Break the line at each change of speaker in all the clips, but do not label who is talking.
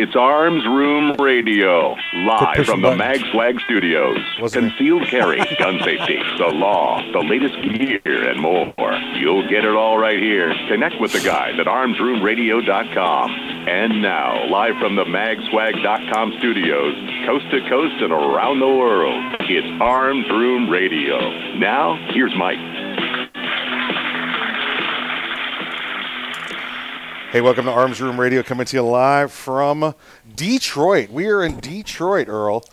It's Arms Room Radio, live from
the.
Mag Swag Studios.
Wasn't it?
Concealed carry, gun safety, the law, the latest gear, and more. You'll get it all right here. Connect with the guys at armsroomradio.com. And now, live from the magswag.com studios, coast to coast and around the world, it's Arms Room Radio. Now, here's Mike.
Hey, welcome to Arms Room Radio, coming to you live from Detroit. We are in Detroit, Earl.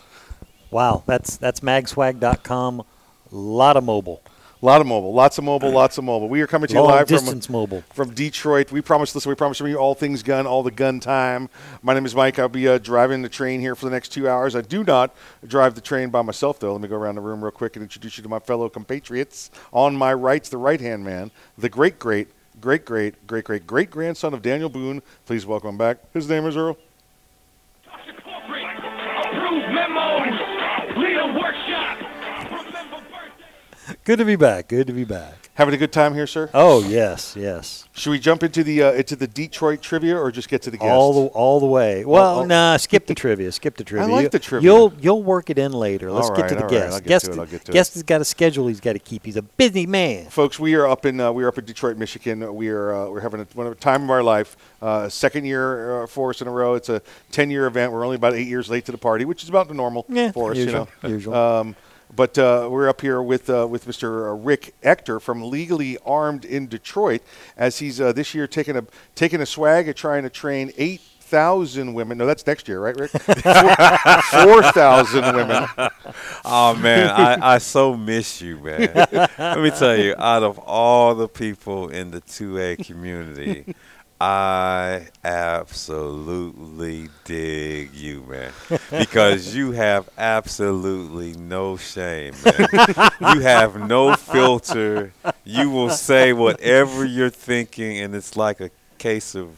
Wow, that's that's magswag.com. A lot of mobile.
A lot of mobile, lots of mobile, lots of mobile. We are coming to you
Long
live
distance
from
mobile.
from Detroit. We promise, listen, we promise to bring you all things gun, all the gun time. My name is Mike. I'll be uh, driving the train here for the next two hours. I do not drive the train by myself, though. Let me go around the room real quick and introduce you to my fellow compatriots. On my right's the right hand man, the great, great, great, great, great, great, great grandson of Daniel Boone. Please welcome him back. His name is Earl.
Approved memos. Lead a workshop. Remember birthday.
Good to be back. Good to be back.
Having a good time here, sir.
Oh yes, yes.
Should we jump into the uh, into the Detroit trivia or just get to the guests?
All the all the way. Well,
oh.
nah. Skip the trivia. Skip the trivia.
I
like
the trivia.
You'll you'll work it in later. Let's get to the
all right,
guest.
I'll
guest,
to it, to
guest has got a schedule he's got to keep. He's a busy man.
Folks, we are up in uh, we are up in Detroit, Michigan. We are uh, we're having a, one of the time of our life. Uh, second year uh, for us in a row. It's a ten year event. We're only about eight years late to the party, which is about the normal
Yeah,
for us.
usual,
You know,
usual.
Um, but uh, we're up here with uh, with Mr. Rick Ector from Legally Armed in Detroit, as he's uh, this year taking a taking a swag at trying to train eight thousand women. No, that's next year, right, Rick? Four thousand women.
Oh man, I, I so miss you, man. Let me tell you, out of all the people in the 2A community, I absolutely dig you, man. Because you have absolutely no shame, man. You have no filter. You will say whatever you're thinking, and it's like a case of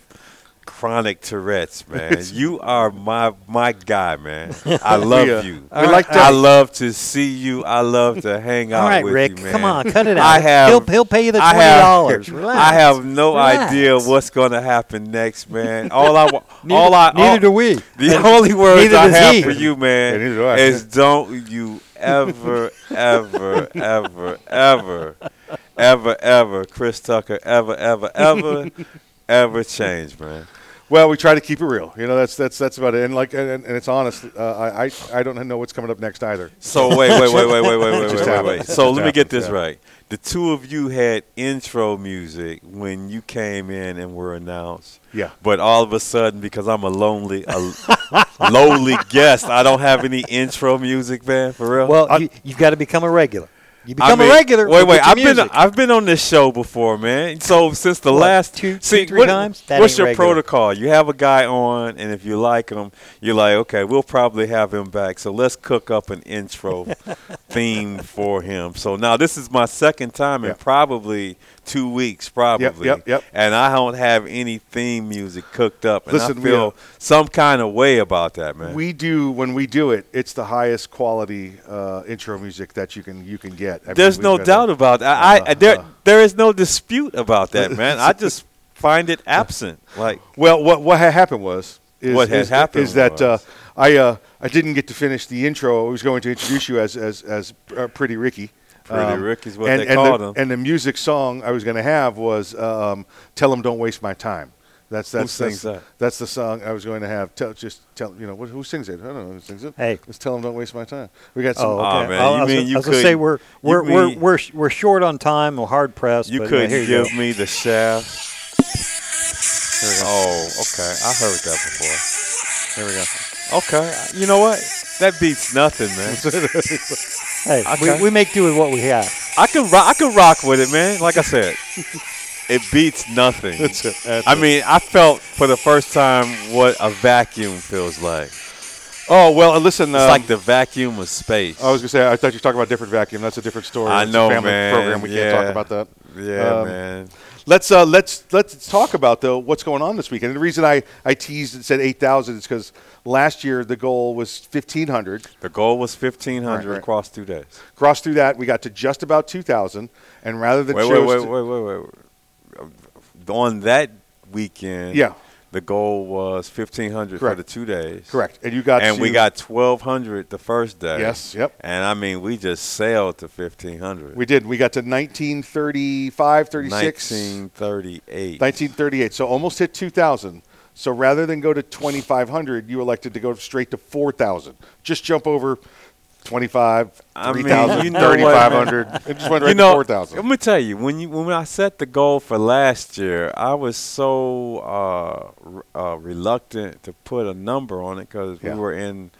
chronic Tourette's, man. You are my my guy, man. I love
We, uh,
you.
we like to-
I love to see you. I love to hang out
All right,
with
Rick.
you, man.
Come on, cut it out.
I have.
He'll, he'll pay you the twenty dollars. Relax.
I have no
Relax.
idea what's going to happen next, man. All I, wa-
Neither,
all I,
neither
all,
do we.
The only words
neither
I have
he.
for you, man,
I.
is don't you ever, ever, ever, ever, ever, ever, Chris Tucker, ever, ever, ever, ever change, man.
Well, we try to keep it real. You know, that's that's that's about it. And like, and, and it's honest. Uh, I, I I don't know what's coming up next either.
So wait, wait, wait, wait, wait, wait, wait, wait, wait, wait. So let me get this
yeah.
right. The two of you had intro music when you came in and were announced.
Yeah.
But all of a sudden, because I'm a lonely, a lowly guest, I don't have any intro music, man. For real.
Well, you, you've got to become a regular. You
I
become
mean,
a regular.
Wait, wait. I've been. I've been on this show before, man. So since the
What,
last
two- two, three
what-
times?
What's your
regular.
protocol? You have a guy on, and if you like him, you're like, okay, we'll probably have him back. So let's cook up an intro theme for him. So now this is my second time in
Yeah.
probably two weeks, probably.
yep, yep.
And I don't have any theme music cooked up, and
Listen,
I
we,
feel some kind of way about that, man.
We do when we do it. It's the highest quality uh, intro music that you can you can get. I
There's
we've
no
got a-
doubt about that. I, I
Uh,
there
uh.
there is no dispute about that, man. I just find it absent. Like
Well, what what happened was is,
What had
is,
happened
is that uh, I uh, I didn't get to finish the intro. I was going to introduce you as as as uh, Pretty Ricky. Um,
Pretty Ricky's what
and,
they
and
called
the,
him.
And the music song I was going to have was um, "Tell 'em Don't Waste My Time." That's
Who
that's
sings
that's,
that?
that's the song I was going to have. Tell just tell you know what, who sings it? I don't know who sings it.
Hey.
let's tell them don't waste my time. We got some.
Oh,
Aw,
okay.
man,
I,
you
I was,
mean you
I was gonna say we're we're we're,
mean-
we're we're short on time. We're hard pressed.
You
but,
couldn't
here you
give me the shaft. Oh, okay. I heard that before.
There we go.
Okay. You know what? That beats nothing, man.
Hey,
Okay.
we, we make do with what we have.
I can rock, I can rock with it, man. Like I said, it beats nothing.
That's it. That's
I
it.
mean, I felt for the first time what a vacuum feels like.
Oh well, uh, listen.
It's
um,
like the vacuum of space.
I was gonna say. I thought you were talking about a different vacuum. That's a different story.
I
It's
know,
a family
man.
Program. We can't talk about that.
yeah,
um,
man.
Let's uh, let's let's talk about though what's going on this weekend. And the reason I I teased and said eight thousand is because last year the goal was fifteen hundred.
The goal was fifteen hundred
Right, right.
across two days.
Crossed through that, we got to just about two thousand. And rather than
Wait, wait, wait, wait, wait, wait. On that weekend,
yeah,
the goal was fifteen hundred for the two days.
correct. And you got
and
to,
we got twelve hundred the first day.
yes, yep.
And I mean, we just sailed to fifteen hundred.
We did. We got to 1935, 36,
1938.
1938. So almost hit 2,000. So rather than go to 2,500, you elected to go straight to 4,000. Just jump over 25,
I
3,000,
you know
3,500, and just went right
you know,
to 4,000.
Let me tell you, when you when I set the goal for last year, I was so uh, uh, reluctant to put a number on it because
Yeah.
we were in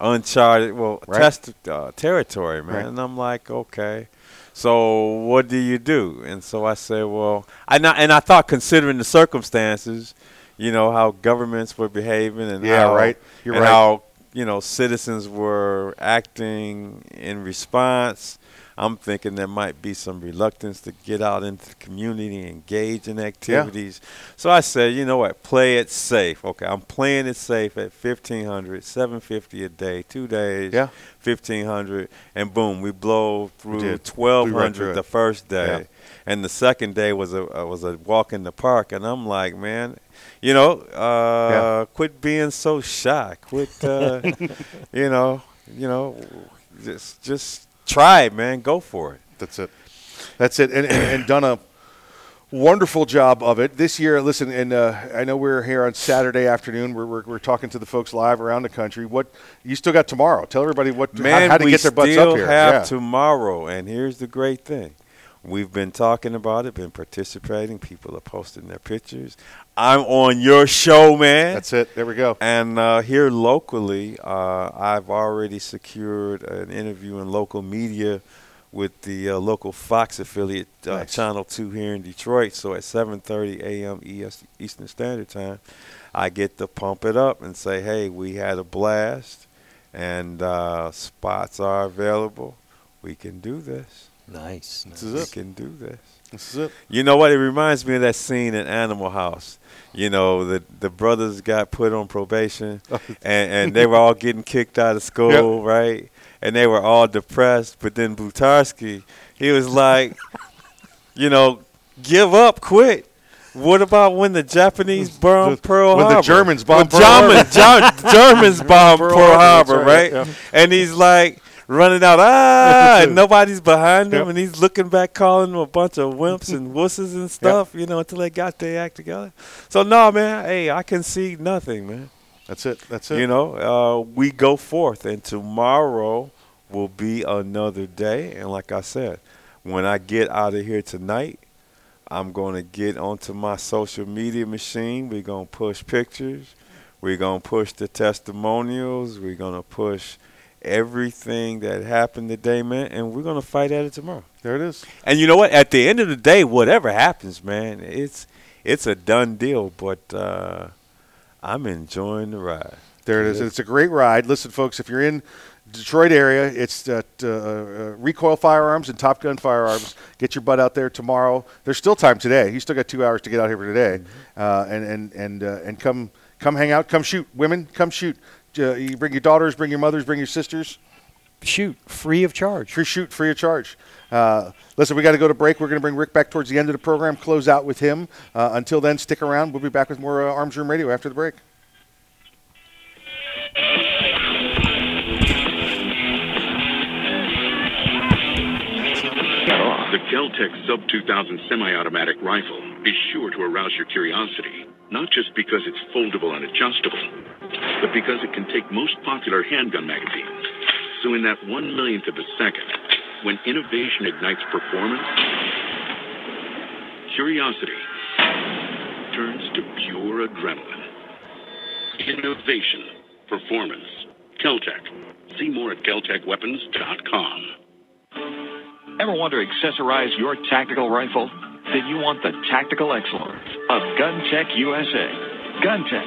uncharted, well,
Right.
test uh, territory, man.
Right.
And I'm like, okay. So what do you do? And so I said, well, I not, and I thought considering the circumstances, you know how governments were behaving and
Yeah,
how,
right. You're
and
right.
how you know citizens were acting in response. I'm thinking there might be some reluctance to get out into the community, engage in activities. So I said, you know what, play it safe. Okay, I'm playing it safe at 1500, 750 a day, two days,
Yeah.
1500, and boom, we blow through
right
1200
through
the first day.
Yeah.
And the second day was a uh, was a walk in the park, and I'm like, man, you know, uh,
Yeah.
quit being so shy. Quit, uh, you know, you know, just just try man. Go for it.
That's it. That's it. And, and, and done a wonderful job of it this year. Listen, and uh, I know we're here on Saturday afternoon. We're, we're, we're talking to the folks live around the country. What you still got tomorrow? Tell everybody what
Man,
how, how to get their butts up here.
Man, we still have
yeah.
tomorrow, and here's the great thing: we've been talking about it, been participating. People are posting their pictures. I'm on your show, man.
That's it. There we go.
And uh, here locally, uh, I've already secured an interview in local media with the uh, local Fox affiliate, uh,
Nice.
Channel 2 here in Detroit. So at 7:30 a.m. ES- Eastern Standard Time, I get to pump it up and say, "Hey, we had a blast, and uh, spots are available. We can do this.
Nice.
This
nice.
is
We
it.
can do this."
This is it.
You know what? It reminds me of that scene in Animal House. You know, the the brothers got put on probation, oh, and, and they were all getting kicked out of school, right? And they were all depressed. But then Blutarsky, he was like, you know, give up, quit. What about when the Japanese bombed Pearl
when the
Harbor?
Germans bombed
When
Pearl
Germans, Ger- Germans bombed
Pearl
Pearl,
Harbor,
Harbor,
right,
right?
yeah.
And he's like running out, ah, and nobody's behind him,
Yep.
and he's looking back, calling them a bunch of wimps and wusses and stuff, you know, until they got their act together. So no, man, hey, I can see nothing, man.
That's it. That's it.
You know, uh, we go forth, and tomorrow will be another day. And like I said, when I get out of here tonight, I'm going to get onto my social media machine. We're going to push pictures. We're going to push the testimonials. We're going to push everything that happened today, man. And we're going to fight at it tomorrow.
there it is.
And you know what? At the end of the day, whatever happens, man, it's it's a done deal. But uh, I'm enjoying the ride.
There it is. It's a great ride. Listen, folks, if you're in Detroit area, it's at uh, uh, Recoil Firearms and Top Gun Firearms. Get your butt out there tomorrow. There's still time today. You still got two hours to get out here for today, uh, and and and uh, and come come hang out. Come shoot, women. Come shoot. Uh, you bring your daughters, bring your mothers, bring your sisters.
Shoot, free of charge.
Free shoot, free of charge. Uh, listen, we got to go to break. We're going to bring Rick back towards the end of the program. Close out with him. Uh, until then, stick around. We'll be back with more uh, Arms Room Radio after the break.
The Keltec Sub 2000 semi automatic rifle is sure to arouse your curiosity. not just because it's foldable and adjustable, but because it can take most popular handgun magazines. So in that one millionth of a second, when innovation ignites performance, curiosity turns to pure adrenaline. Innovation, performance, Keltec. See more at keltecweapons.com.
Ever want to accessorize your tactical rifle? Then you want the tactical excellence of GunTec USA. GunTec,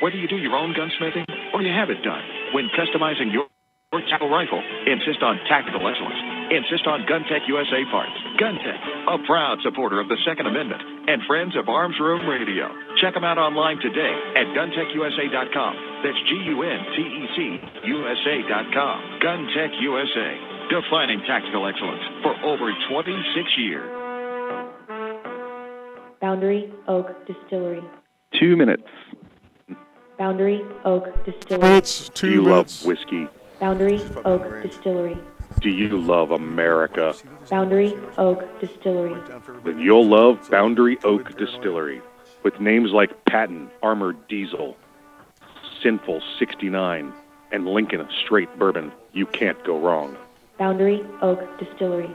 Whether you do your own gunsmithing or you have it done, when customizing your your tactical rifle, insist on tactical excellence. Insist on GunTec USA parts. GunTec, a proud supporter of the Second Amendment and friends of Arms Room Radio. Check them out online today at guntecusa.com. That's G-U-N-T-E-C USA.com. GunTec USA, defining tactical excellence for over 26 years.
Boundary Oak Distillery.
Two minutes.
Boundary Oak Distillery.
It's two
Do you
minutes.
love whiskey?
Boundary Oak Distillery.
Do you love America?
Boundary Oak Distillery.
Then you'll love Boundary Oak Distillery. With names like Patton Armored Diesel, Sinful 69, and Lincoln Straight Bourbon, you can't go wrong.
Boundary Oak Distillery.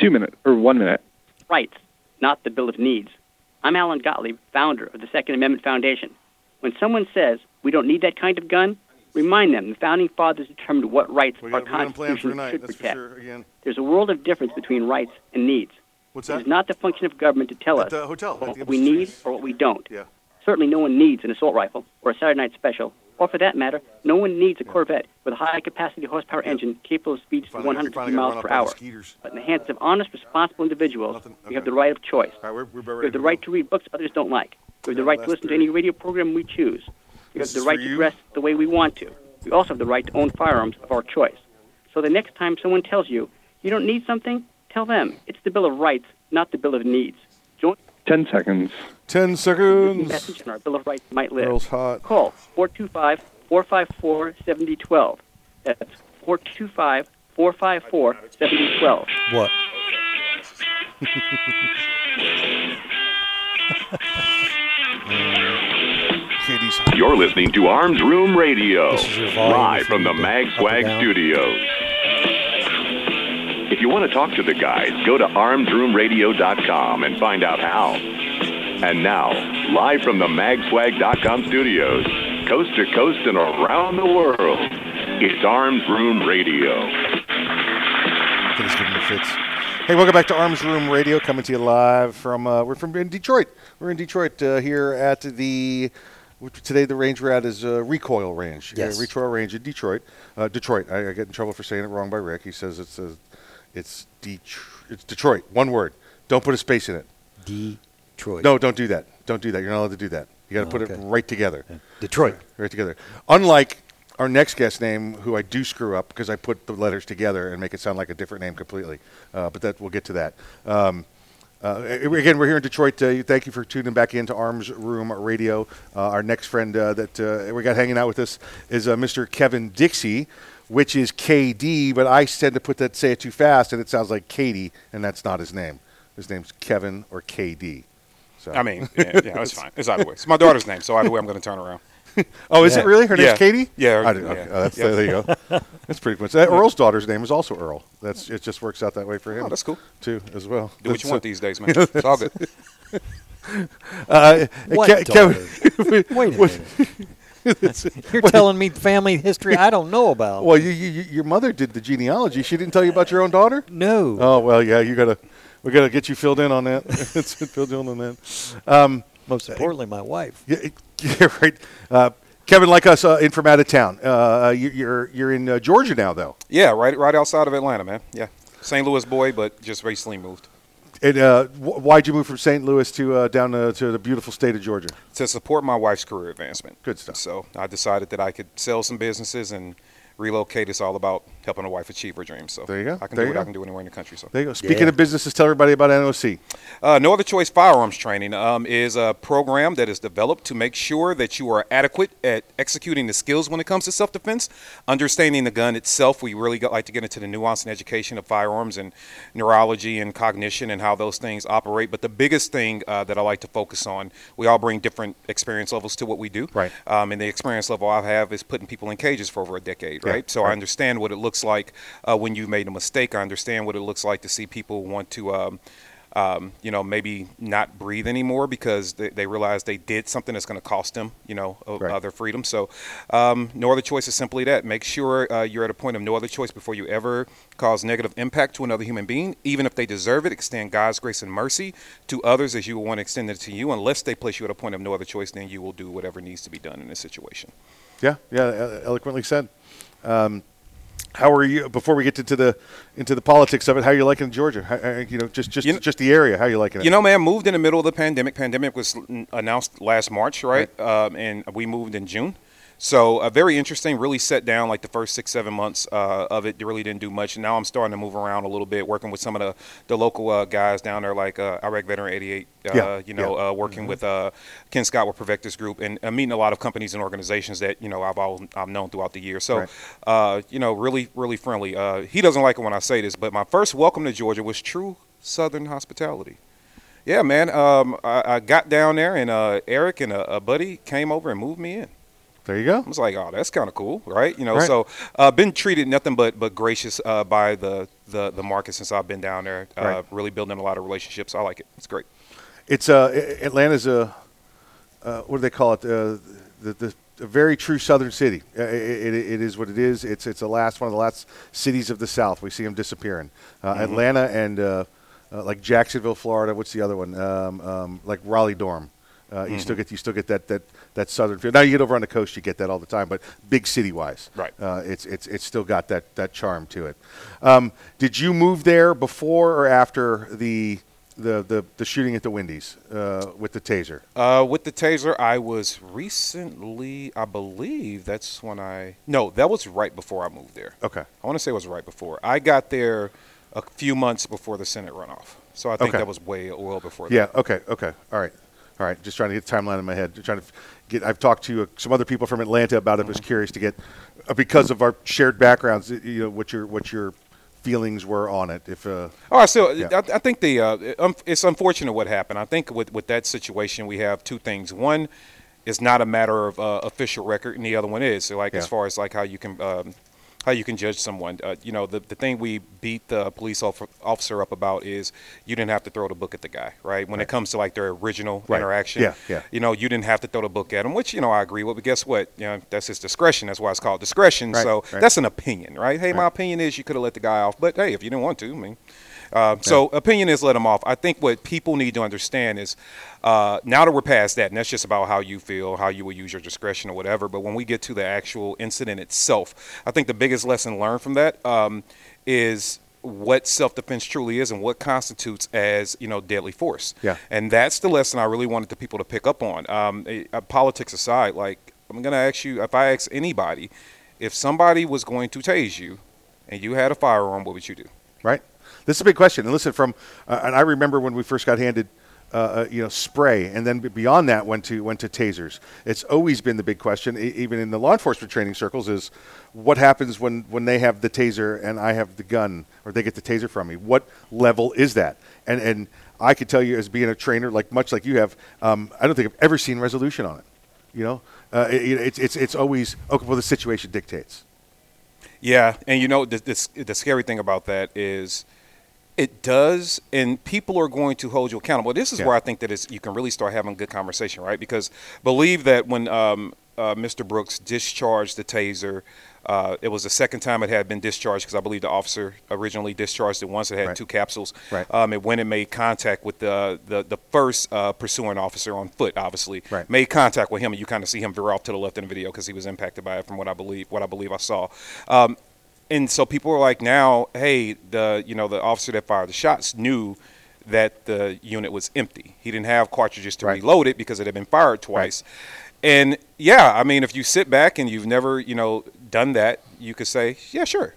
Two minutes or one minute.
rights, not the Bill of Needs. I'm Alan Gottlieb, founder of the Second Amendment Foundation. When someone says we don't need that kind of gun, remind them the founding fathers determined what rights
We
our
got, we got a plan for
Constitution
tonight.
should
That's for
protect.
sure. Again,
There's a world of difference between rights and needs.
What's
It
that?
is not the function of government to tell
At
us
the hotel,
what
the
we need or what we don't.
Yeah.
Certainly, no one needs an assault rifle or a Saturday night special, or for that matter, no one needs a Corvette with a high-capacity horsepower engine capable of speeds
Finally-
150 miles per
up on the
hour. But in the hands of honest, responsible individuals,
Nothing-
we have the right of choice.
Right, we're, we're
We have the
to
right to read books others don't like. We have the right to listen to any radio program we choose. We
This
have the right to dress the way we want to. We also have the right to own firearms of our choice. So the next time someone tells you you don't need something, tell them it's the Bill of Rights, not the Bill of Needs. Join
Ten seconds.
Ten seconds.
message and our Bill of Rights might live.
Earl's hot.
Call 425 454 7012. That's 425 454 7012.
What?
You're listening to Arms Room Radio,
This is your volume
live from the Mag Swag. Studios. If you want to talk to the guys, go to armsroomradio.com and find out how. And now, live from the magswag.com studios, coast to coast and around the world, it's Arms Room Radio.
Kitty's giving me fits. Hey, welcome back to Arms Room Radio, coming to you live from uh, we're from in Detroit. We're in Detroit uh, here at the today the range we're at is uh, Recoil Range.
Yes.
Uh, Recoil Range in Detroit. Uh, Detroit. I, I get in trouble for saying it wrong by Rick. He says it's a, it's Detroit. It's Detroit. One word. Don't put a space in it.
Detroit.
No, don't do that. Don't do that. You're not allowed to do that. You got to put
okay.
it right together.
Detroit.
Right together. Unlike our next guest name, who I do screw up because I put the letters together and make it sound like a different name completely. Uh, but that we'll get to that. Um, uh, again, we're here in Detroit. Uh, thank you for tuning back into Arms Room Radio. Uh, our next friend uh, that uh, we got hanging out with us is uh, Mr. Kevin Dixie, which is KD, but I tend to put that say it too fast, and it sounds like Katie, and that's not his name. His name's Kevin or KD. So.
I mean, yeah, yeah, that's fine. It's either way. It's my daughter's name, so either way, I'm going to turn around.
oh, is it really? Her name's
Yeah.
Katie.
Yeah,
I didn't, okay. Oh, that's,
Yeah.
There you go. That's pretty much. That Earl's daughter's name is also Earl. That's it. Just works out that way for him.
Oh, that's cool.
too, as well.
Do what
That's,
you want
uh,
these days, man. It's all good.
Uh,
What
Ke-
daughter?
Kevin,
Wait a
what-
You're telling me family history I don't know about.
Well, you, you, you- your mother did the genealogy. She didn't tell you about your own daughter.
No.
Oh well, yeah. You gotta. We gotta get you filled in on that. Filled in on that. Um,
Most importantly, my wife.
Yeah, yeah right. Uh, Kevin, like us, uh, in from out of town. Uh, you, you're you're in uh, Georgia now, though.
Yeah, right, right outside of Atlanta, man. Yeah, St. Louis boy, but just recently moved
And uh, why'd you move from St. Louis to uh, down to, to the beautiful state of Georgia?
to support my wife's career advancement.
Good stuff.
So I decided that I could sell some businesses and relocate. It's all about helping a wife achieve her dreams. So
There you go.
I can
There
do
you
what
go.
I can do anywhere in the country. So
There you go. Speaking of businesses, tell everybody about NOC.
Uh, no Other Choice Firearms Training um, is a program that is developed to make sure that you are adequate at executing the skills when it comes to self defense, understanding the gun itself. We really got, like to get into the nuance and education of firearms and neurology and cognition and how those things operate. But the biggest thing uh, that I like to focus on, we all bring different experience levels to what we do.
Right.
Um, and the experience level I have is putting people in cages for over a decade,
Yeah,
right? So I understand what it looks like uh, when you've made a mistake. I understand what it looks like to see people want to, um, um, you know, maybe not breathe anymore because they, they realize they did something that's going to cost them, you know,
Right.
uh, their freedom. So um, no other choice is simply that. Make sure uh, you're at a point of no other choice before you ever cause negative impact to another human being, even if they deserve it. Extend God's grace and mercy to others as you will want to extend it to you. Unless they place you at a point of no other choice, then you will do whatever needs to be done in this situation.
Yeah, yeah, eloquently said. Um, how are you? Before we get into the into the politics of it, how are you liking Georgia? How, uh, you know, just just just the area. How are you liking it?
You know, man, moved in the middle of the pandemic. Pandemic was announced last March, right? Um, and we moved in June. So uh, very interesting. Really set down like the first six, seven months uh, of it. Really didn't do much. And now I'm starting to move around a little bit, working with some of the the local uh, guys down there, like uh, Iraq Veteran 88. Uh,
Yeah,
You know,
yeah.
uh, working with uh, Ken Scott with Provectus Group, and uh, meeting a lot of companies and organizations that you know I've all I've known throughout the year. So,
Right.
uh, you know, really, really friendly. Uh, he doesn't like it when I say this, but my first welcome to Georgia was true Southern hospitality. Yeah, man. Um, I, I got down there, and uh, Eric and a, a buddy came over and moved me in.
There you go.
I was like, oh, that's kind of cool, right? You know,
Right.
so uh, been treated nothing but but gracious uh, by the, the the market since I've been down there. Uh,
Right.
Really building a lot of relationships. I like it. It's great.
It's uh, Atlanta's a uh, what do they call it? Uh, the, the a very true Southern city. Uh, it, it, it is what it is. It's it's the last one of the last cities of the South. We see them disappearing. Uh,
Mhm.
Atlanta and uh, uh, like Jacksonville, Florida. What's the other one? Um, um, like Raleigh Durham. Uh, You still
Mhm.
get you still get that that that southern feel. Now you get over on the coast, you get that all the time. But big city wise,
Right.
Uh, it's it's it's still got that that charm to it. Um, did you move there before or after the the the, the shooting at the Wendy's uh, with the taser?
Uh, with the taser, I was recently, I believe that's when I. No, that was right before I moved there.
Okay.
I want to say it was right before. I got there a few months before the Senate runoff. So I think
Okay.
that was way well before
Yeah.
that.
Okay. Okay. All right. All right. Just trying to get the timeline in my head. Trying to get. I've talked to uh, some other people from Atlanta about it. I was curious to get uh, because of our shared backgrounds. uh, You know what your what your feelings were on it. If uh,
Oh, I still,
Yeah.
I, I think the uh, um, it's unfortunate what happened. I think with with that situation, we have two things. One is not a matter of uh, official record, and the other one is so like as far as like how you can um, how you can judge someone. Uh, you know, the the thing we beat the police officer up about is you didn't have to throw the book at the guy, right? When it comes to like their original
Right.
interaction,
Yeah, yeah.
You know, you didn't have to throw the book at him, which you know I agree with. But guess what? You know, that's his discretion. That's why it's called discretion.
Right,
So
right.
that's an opinion, right? Hey, my opinion is you could have let the guy off, but hey, if you didn't want to, I mean. Uh, so opinion is let them off. I think what people need to understand is uh, now that we're past that, and that's just about how you feel, how you will use your discretion or whatever. But when we get to the actual incident itself, I think the biggest lesson learned from that um, is what self-defense truly is and what constitutes as you know deadly force.
Yeah.
And that's the lesson I really wanted the people to pick up on. Um, politics aside, like I'm gonna ask you, if I ask anybody, if somebody was going to tase you, and you had a firearm, what would you do?
right? This is a big question. And listen, from uh, and I remember when we first got handed, uh, uh, you know, spray, and then beyond that went to went to tasers. It's always been the big question, e- even in the law enforcement training circles, is what happens when when they have the taser and I have the gun, or they get the taser from me. What level is that? And and I could tell you, as being a trainer, like much like you have, um, I don't think I've ever seen resolution on it. You know, Uh, it, it's it's it's always okay. Well, the situation dictates.
Yeah, and you know the, the the scary thing about that is it does, and people are going to hold you accountable. This is
Yeah.
where I think that you can really start having a good conversation, right? Because believe that when um, uh, Mr. Brooks discharged the taser, uh, it was the second time it had been discharged because I believe the officer originally discharged it once. It had
Right.
two capsules.
Right.
Um, it went and made contact with the the, the first uh, pursuing officer on foot. Obviously,
Right.
made contact with him, and you kind of see him veer off to the left in the video because he was impacted by it, from what I believe. What I believe I saw. Um, and so people are like now, hey, the you know the officer that fired the shots knew that the unit was empty. He didn't have cartridges to reload it because it had been fired twice. And yeah, I mean, if you sit back and you've never you know done that, you could say, yeah, sure.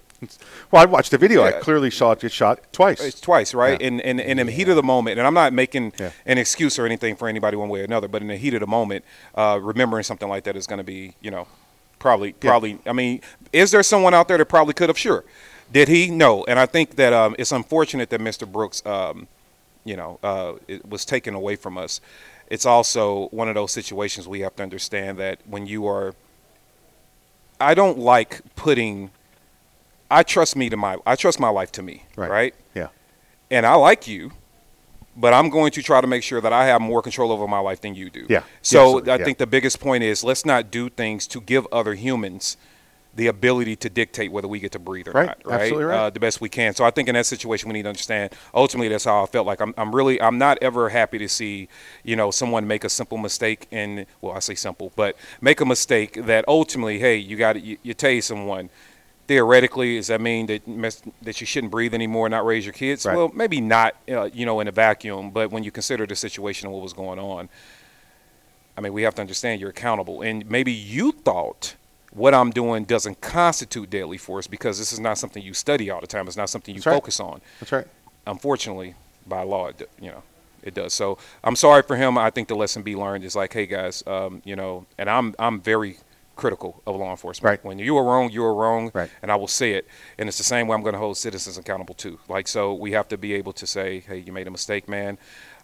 Well, I watched the video. I clearly saw it get shot twice.
It's twice, right?
Yeah.
And, and, and in the heat of the moment, and I'm not making an excuse or anything for anybody one way or another, but in the heat of the moment, uh, remembering something like that is going to be, you know, probably, probably. I mean, is there someone out there that probably could have? Sure. Did he? No. And I think that um, it's unfortunate that Mr. Brooks, um, you know, uh, it was taken away from us. It's also one of those situations we have to understand that when you are, I don't like putting. I trust me to my. I trust my life to me.
Right.
right?
Yeah.
and I like you, but I'm going to try to make sure that I have more control over my life than you do.
Yeah.
So
Absolutely,
I
yeah.
think the biggest point is let's not do things to give other humans the ability to dictate whether we get to breathe or
Right.
not. Right.
Absolutely right.
Uh, the best we can. So I think in that situation we need to understand. Ultimately, that's how I felt. Like I'm, I'm really, I'm not ever happy to see, you know, someone make a simple mistake and well, I say simple, but make a mistake that ultimately, hey, you got you, you tase someone. Theoretically, does that mean that mes- that you shouldn't breathe anymore, not raise your kids?
Right.
Well, maybe not, uh, you know, in a vacuum. But when you consider the situation and what was going on, I mean, we have to understand you're accountable. And maybe you thought what I'm doing doesn't constitute deadly force because this is not something you study all the time. It's not something you
That's right.
focus on.
That's right.
Unfortunately, by law, it, you know, it does. So I'm sorry for him. I think the lesson be learned is like, hey guys, um, you know, and I'm I'm very critical of law enforcement.
Right.
When you are wrong, you are wrong.
Right.
And I will say it. And it's the same way I'm going to hold citizens accountable too. Like so, we have to be able to say, hey, you made a mistake, man.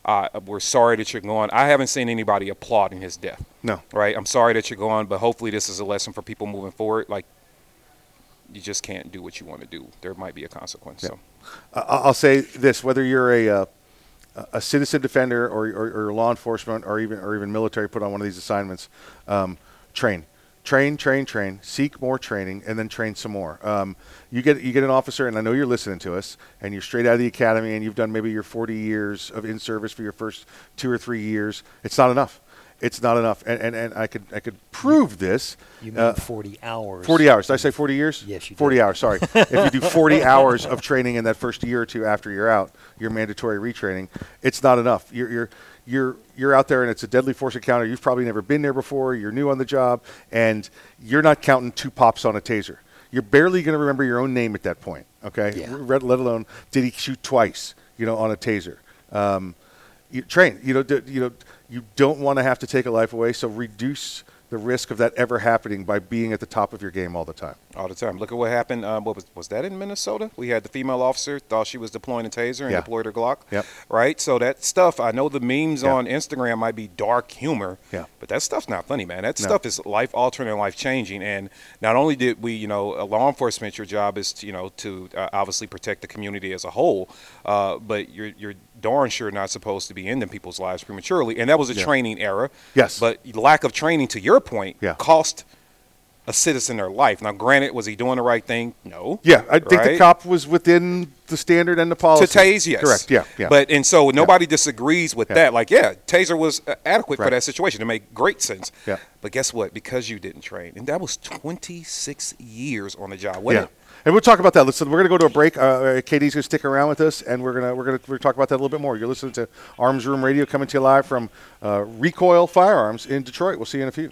Uh, we're sorry that you're gone. I haven't seen anybody applauding his death.
No.
Right. I'm sorry that you're gone, but hopefully this is a lesson for people moving forward. Like, you just can't do what you want to do. There might be a consequence. So.
I- I'll say this: whether you're a uh, a citizen defender or, or, or law enforcement or even or even military put on one of these assignments, um, train, train, train, train. Seek more training and then train some more. Um, you get you get an officer, and I know you're listening to us, and you're straight out of the academy, and you've done maybe your 40 years of in service for your first two or three years. It's not enough. It's not enough, and and, and I could I could prove this.
You mean
uh,
40 hours.
40 hours. Did I say 40 years?
Yes, you
40
did.
hours, sorry. if you do 40 hours of training in that first year or two after you're out, your mandatory retraining, it's not enough. You're, you're, you're, you're out there and it's a deadly force encounter. You've probably never been there before. You're new on the job, and you're not counting two pops on a taser. You're barely going to remember your own name at that point, okay?
Yeah.
Let, let alone did he shoot twice, you know, on a taser. Um, you train. You know, d- you know, you don't want to have to take a life away. So reduce the risk of that ever happening by being at the top of your game all the time.
All the time. Look at what happened. Um, what was was that in Minnesota? We had the female officer thought she was deploying a taser and
Yeah.
deployed her Glock.
Yep.
Right. So that stuff. I know the memes
Yeah.
on Instagram might be dark humor.
Yeah.
But that stuff's not funny, man. That
No.
stuff is life altering and life changing. And not only did we, you know, law enforcement, your job is, to, you know, to uh, obviously protect the community as a whole, uh, but you're you're darn sure not supposed to be ending people's lives prematurely. And that was a
Yeah.
training error.
Yes.
But lack of training, to your point,
Yeah.
cost a citizen their life. Now, granted, was he doing the right thing? No.
Yeah, I think the cop was within the standard and the policy.
to tase, yes,
Correct. Yeah. Yeah.
But and so nobody disagrees with
Yeah.
that. Like, yeah, taser was uh, adequate
Right.
for that situation. It made great sense.
Yeah.
But guess what? Because you didn't train, and that was 26 years on the job.
yeah.
It?
And we'll talk about that. Listen, we're going to go to a break. Uh, uh, Katie's going to stick around with us, and we're going to we're going to talk about that a little bit more. You're listening to Arms Room Radio coming to you live from uh, Recoil Firearms in Detroit. We'll see you in a few.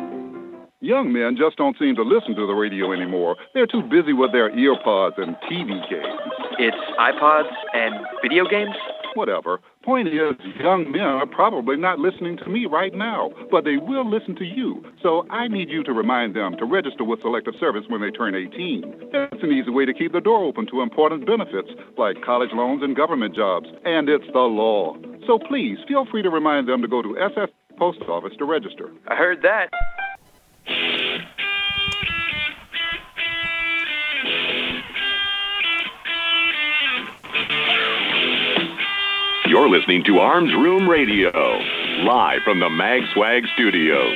Young men just don't seem to listen to the radio anymore. They're too busy with their earpods and TV games.
It's iPods and video games?
Whatever. Point is, young men are probably not listening to me right now, but they will listen to you. So I need you to remind them to register with Selective Service when they turn 18. That's an easy way to keep the door open to important benefits like college loans and government jobs. And it's the law. So please feel free to remind them to go to SS Post Office to register.
I heard that.
You're listening to Arms Room Radio, live from the Mag Swag Studios.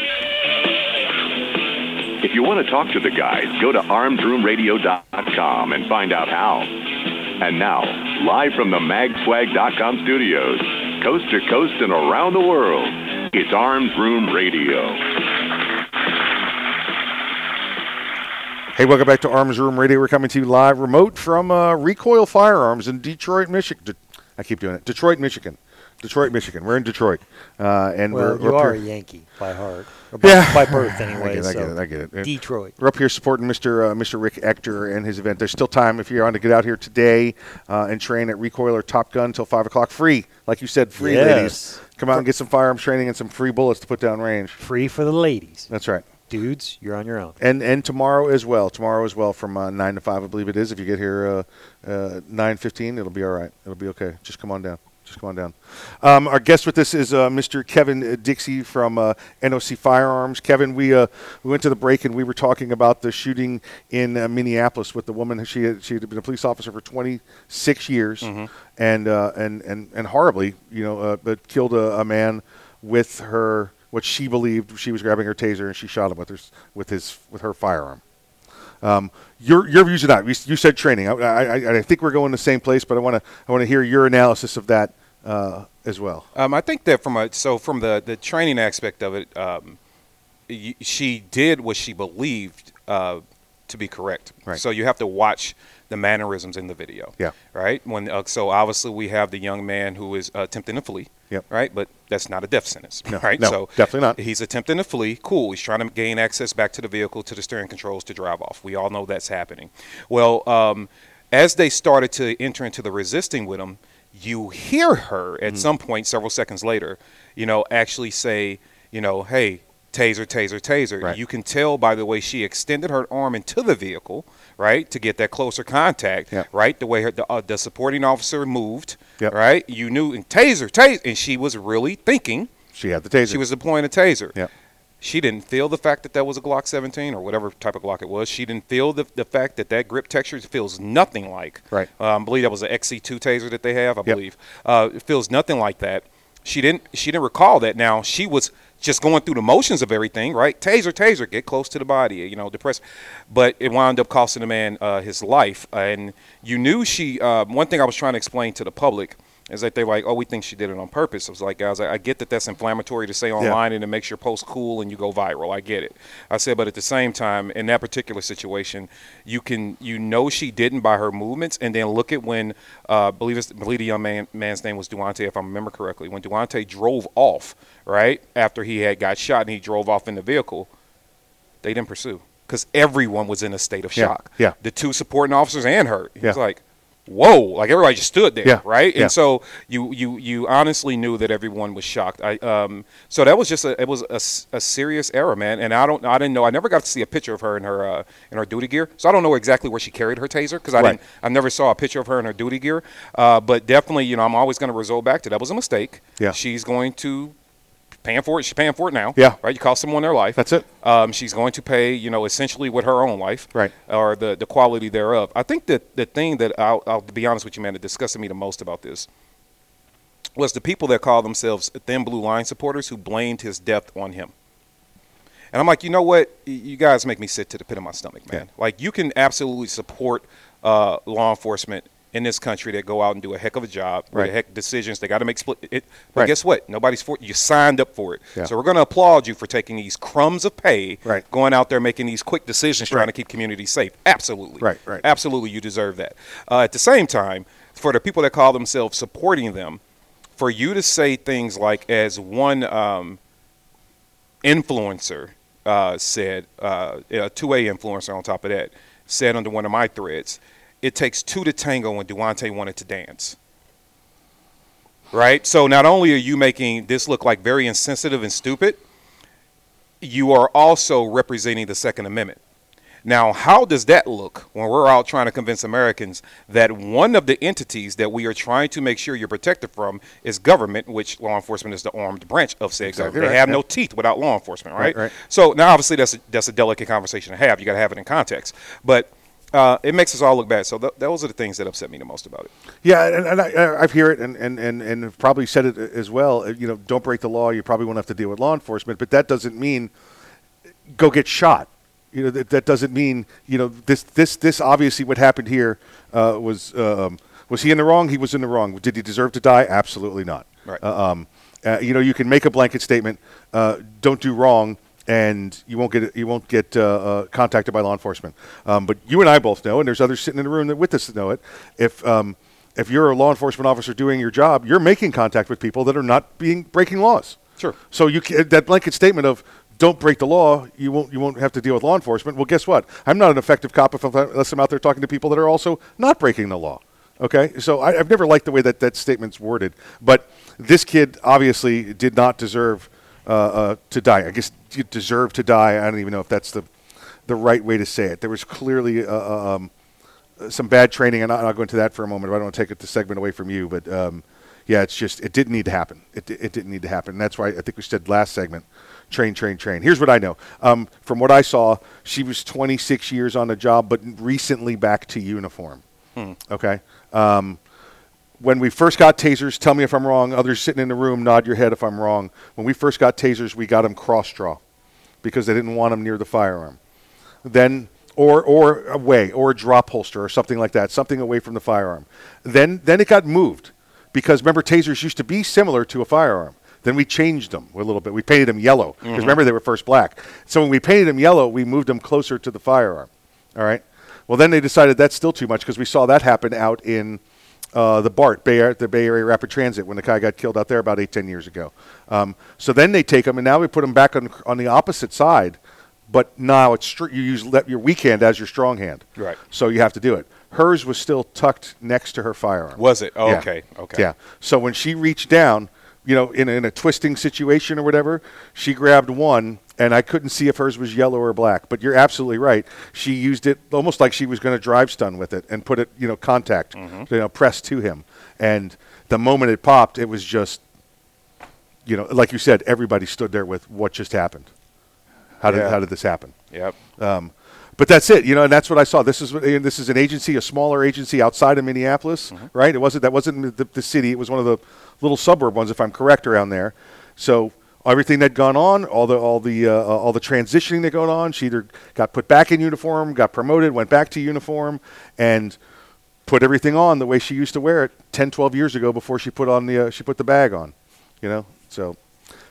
If you want to talk to the guys, go to armsroomradio.com and find out how. And now, live from the magswag.com studios, coast to coast and around the world, it's Arms Room Radio.
Hey, welcome back to Arms Room Radio. We're coming to you live remote from uh, Recoil Firearms in Detroit, Michigan. De- I keep doing it. Detroit, Michigan. Detroit, Michigan. We're in Detroit, uh, and
Well,
we're,
you
we're
are a Yankee by heart. By,
Yeah,
by birth, anyway.
I get, it, I
so
get it. I get it.
Detroit.
We're up here supporting Mr. Uh, Mr. Rick Ector and his event. There's still time if you're on to get out here today uh, and train at Recoil or Top Gun until five o'clock, free. Like you said, free,
Yes.
ladies. Come out and get some firearms training and some free bullets to put down range.
Free for the ladies.
That's right.
Dudes, you're on your own.
And and tomorrow as well. Tomorrow as well from uh, nine to five, I believe it is. If you get here uh, uh, nine fifteen, it'll be all right. It'll be okay. Just come on down. Just come on down. Um, our guest with this is uh, Mr. Kevin Dixie from uh, NOC Firearms. Kevin, we uh, we went to the break and we were talking about the shooting in uh, Minneapolis with the woman. who- She had, she had been a police officer for 26 years, and uh, and and and horribly, you know, uh, but killed a, a man with her what she believed she was grabbing her taser and she shot him with her with his with her firearm. Um, your your views on that? You, you said training. I, I, I- I think we're going the same place, but I want to I want to hear your analysis of that uh, as well.
Um, I think that from a so from the the training aspect of it, um, y- she did what she believed uh, to be correct.
Right.
So you have to watch the mannerisms in the video.
Yeah.
Right. When uh, so obviously we have the young man who is uh, attempting to flee.
Yep.
Right. But that's not a death sentence.
No,
Right.
no,
so
definitely not.
He's attempting to flee. Cool. He's trying to gain access back to the vehicle, to the steering controls, to drive off. We all know that's happening. Well, um, as they started to enter into the resisting with him, you hear her at
Mhm.
some point, several seconds later, you know, actually say, you know, hey, taser, taser, taser. You can tell by the way she extended her arm into the vehicle, right, to get that closer contact, right, the way her, the, uh, the supporting officer moved, right. You knew and taser, taser, and she was really thinking.
She had the taser.
She was deploying a taser.
Yeah.
She didn't feel the fact that that was a Glock 17 or whatever type of Glock it was. She didn't feel the, the fact that that grip texture feels nothing like.
Right.
Um, I believe that was an XC2 taser that they have. I believe uh, it feels nothing like that. She didn't. She didn't recall that. Now she was just going through the motions of everything. Right. Taser, taser, get close to the body. You know, depress. But it wound up costing the man uh, his life. and you knew she. Uh, one thing I was trying to explain to the public is that they're like, oh, we think she did it on purpose. I was like, guys, I, I get that that's inflammatory to say online and it makes your post cool and you go viral. I get it. I said, but at the same time, in that particular situation, you can you know she didn't by her movements, and then look at when uh, believe it's, believe the young man, man's name was Daunte, if I remember correctly, when Daunte drove off right after he had got shot and he drove off in the vehicle, they didn't pursue because everyone was in a state of shock.
yeah. yeah.
the two supporting officers and her. He was like whoa like everybody just stood there
Yeah,
right?
Yeah.
and so you you you honestly knew that everyone was shocked. I um so that was just a it was a, a serious error man. And i don't i didn't know i never got to see a picture of her in her uh in her duty gear. So i don't know exactly where she carried her taser because i
Right.
didn't i never saw a picture of her in her duty gear. Uh but definitely you know i'm always going to resort back to that was a mistake.
Yeah.
she's going to paying for it she's paying for it now
Yeah.
right you cost someone their life
That's it.
um, she's going to pay, you know, essentially with her own life,
Right.
or the the quality thereof. I think that the thing that I'll, I'll be honest with you, man, that disgusted me the most about this was the people that call themselves thin blue line supporters who blamed his death on him. And I'm like, you know what? You guys make me sit to the pit of my stomach, man. Like, you can absolutely support uh, law enforcement in this country that go out and do a heck of a job,
Right.
heck decisions. They got to make split. It, but
Right.
guess what? Nobody's for you. Signed up for it.
Yeah.
So we're going to applaud you for taking these crumbs of pay,
Right.
going out there making these quick decisions, trying
Right.
to keep communities safe. Absolutely.
Right, right.
Absolutely, you deserve that. Uh, at the same time, for the people that call themselves supporting them, for you to say things like, as one um, influencer uh, said, uh, a 2A influencer on top of that, said under one of my threads, it takes two to tango when Daunte wanted to dance. Right? So not only are you making this look like very insensitive and stupid, you are also representing the Second Amendment. Now, how does that look when we're out trying to convince Americans that one of the entities that we are trying to make sure you're protected from is government, which law enforcement is the armed branch of said
Exactly
government?
right,
They have
yeah.
no teeth without law enforcement, right?
Right, right.
So now, obviously, that's a, that's a delicate conversation to have. You got to have it in context, but uh, it makes us all look bad. So th- those are the things that upset me the most about it.
Yeah, and, and I, I- I've heard it, and, and, and, and have probably said it as well. Uh, You know, don't break the law. You probably won't have to deal with law enforcement, but that doesn't mean go get shot. You know, that, that doesn't mean you know this this this obviously what happened here uh, was um, was he in the wrong? He was in the wrong. Did he deserve to die? Absolutely not.
Right.
Uh, um, uh, you know, you can make a blanket statement. Uh, don't do wrong. And you won't get you won't get uh, uh, contacted by law enforcement. Um, but you and I both know, and there's others sitting in the room that with us that know it. If um, if you're a law enforcement officer doing your job, you're making contact with people that are not being breaking laws.
Sure.
So you can, that blanket statement of don't break the law, you won't you won't have to deal with law enforcement. Well, guess what? I'm not an effective cop if I'm, unless I'm out there talking to people that are also not breaking the law. Okay, so I, I've never liked the way that that statement's worded, but this kid obviously did not deserve uh, uh, to die. I guess deserve to die. I don't even know if that's the the right way to say it. There was clearly uh, um, some bad training, and I'll, I'll go into that for a moment. But I don't want to take it the segment away from you, but um, yeah, it's just it didn't need to happen. It, it didn't need to happen. And that's why I think we said last segment, train, train, train. Here's what I know. Um, from what I saw, she was 26 years on the job, but recently back to uniform.
Hmm.
Okay. Um, when we first got tasers, tell me if I'm wrong. Others sitting in the room, nod your head if I'm wrong. When we first got tasers, we got them cross draw because they didn't want them near the firearm. Then, or or away, or a drop holster, or something like that, something away from the firearm. Then then it got moved because remember tasers used to be similar to a firearm. Then we changed them a little bit. We painted them yellow because
Mhm.
remember they were first black. So when we painted them yellow, we moved them closer to the firearm. All right. Well, then they decided that's still too much because we saw that happen out in uh, the BART, Bay Area, the Bay Area Rapid Transit, when the guy got killed out there about eight, ten years ago. Um, so then they take them, and now we put them back on, on the opposite side, but now it's str- you use your weak hand as your strong hand.
Right.
So you have to do it. Hers was still tucked next to her firearm.
Was it? Oh,
Yeah.
okay, okay.
Yeah. So when she reached down, you know, in, in a twisting situation or whatever, she grabbed one, and I couldn't see if hers was yellow or black. But you're absolutely right. She used it almost like she was going to drive stun with it and put it, you know, contact,
Mhm.
you know, press to him. And the moment it popped, it was just, you know, like you said, everybody stood there with what just happened. How did
Yeah.
how did this happen?
Yep.
Um, but that's it, you know, and that's what I saw. This is this is an agency, a smaller agency outside of Minneapolis, right? It wasn't that wasn't the, the city. It was one of the little suburb ones, if I'm correct, around there. So everything that gone on, all the all the uh, all the transitioning that going on, she either got put back in uniform, got promoted, went back to uniform, and put everything on the way she used to wear it 10, 12 years ago before she put on the uh, she put the bag on. You know, so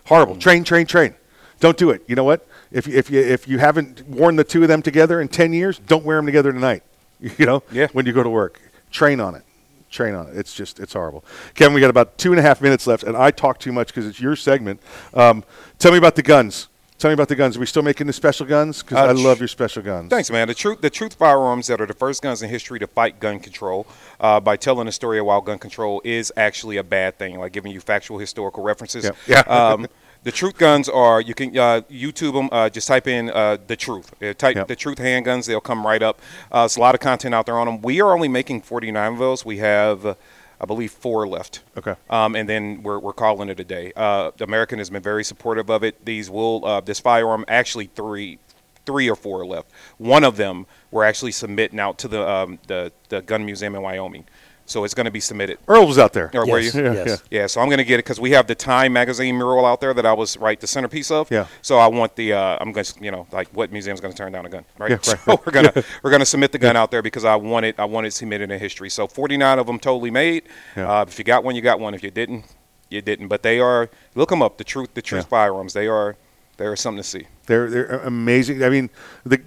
horrible. Train, train, train. Don't do it. You know what? If you, if you if you haven't worn the two of them together in ten years, don't wear them together tonight. You know,
Yeah.
when you go to work, train on it. Train on it. It's just it's horrible. Kevin, we got about two and a half minutes left, and I talk too much because it's your segment. Um, tell me about the guns. Tell me about the guns. Are we still making the special guns? Because
Uh,
I love your special guns.
Thanks, man. The truth, the truth firearms that are the first guns in history to fight gun control uh, by telling the story of why gun control is actually a bad thing, like giving you factual historical references.
Yep. Yeah.
Um, the truth guns are you can uh, YouTube them. Uh, just type in uh, the truth. Uh, type
Yep.
the truth handguns. They'll come right up. Uh, there's a lot of content out there on them. We are only making 49 of those. We have. Uh, I believe four left.
Okay.
Um, and then we're, we're calling it a day. Uh, the American has been very supportive of it. These will uh, this firearm actually three three or four left. One of them we're actually submitting out to the um, the the gun museum in Wyoming. So it's going to be submitted.
Earl was out there.
Or were you?
Yes, Yeah, yes.
Yeah, so I'm going to get it because we have the Time magazine mural out there that I was right the centerpiece of.
Yeah.
So I want the uh, I'm going to you know like what museum's going to turn down a gun, right?
Yeah, right,
so
right.
we're gonna
Yeah.
we're gonna submit the gun out there because I want it I want it submitted in history. So 49 of them totally made.
Yeah.
Uh, if you got one, you got one. If you didn't, you didn't. But they are look them up. The truth the truth firearms. They are they are something to see.
They're they're amazing. I mean, the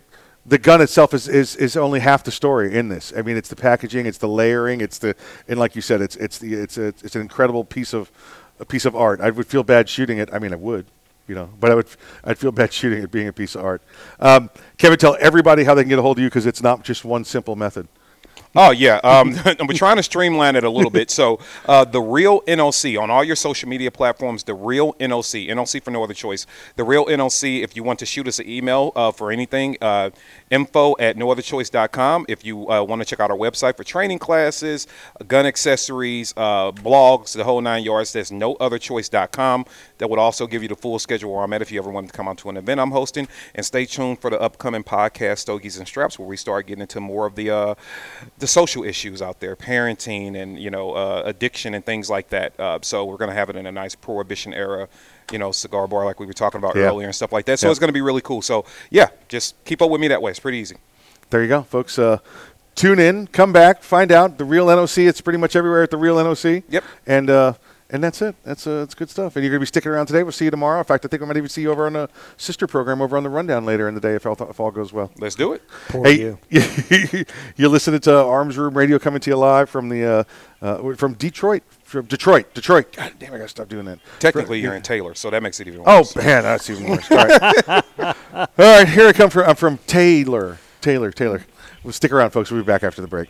the gun itself is, is, is only half the story in this. I mean, it's the packaging, it's the layering, it's the and like you said, it's it's the it's a, it's an incredible piece of a piece of art. I would feel bad shooting it. I mean, I would, you know, but I would I'd feel bad shooting it being a piece of art. Um, Kevin, tell everybody how they can get a hold of you because it's not just one simple method.
Oh yeah, um, we're trying to streamline it a little bit. So uh, the real NOC on all your social media platforms, the real NOC, NOC for no other choice. The real NOC. If you want to shoot us an email uh, for anything, uh, info at nootherchoice.com. If you uh, want to check out our website for training classes, gun accessories, uh, blogs, the whole nine yards, that's nootherchoice.com. That would also give you the full schedule where I'm at if you ever wanted to come out to an event I'm hosting. And stay tuned for the upcoming podcast, Stogies and Straps, where we start getting into more of the uh, the social issues out there, parenting and you know uh, addiction and things like that. Uh, so we're going to have it in a nice prohibition era, you know, cigar bar like we were talking about
Yeah.
earlier and stuff like that. So
Yeah.
it's going to be really cool. So yeah, just keep up with me that way. It's pretty easy.
There you go, folks. Uh, tune in, come back, find out the real NOC. It's pretty much everywhere at the real NOC.
Yep.
And uh, and that's it. That's uh, that's good stuff. And you're gonna be sticking around today. We'll see you tomorrow. In fact, I think we might even see you over on a sister program over on the rundown later in the day if all, if all goes well.
Let's do it.
Poor
hey,
you.
you're listening to Arms Room Radio coming to you live from the uh, uh, from Detroit. From Detroit, Detroit. God damn, I gotta stop doing that.
Technically, you're in Taylor, so that makes it even
Oh man, that's even worse. All right, all right. Here I come from. I'm from Taylor. Taylor. Taylor. Well, stick around, folks. We'll be back after the break.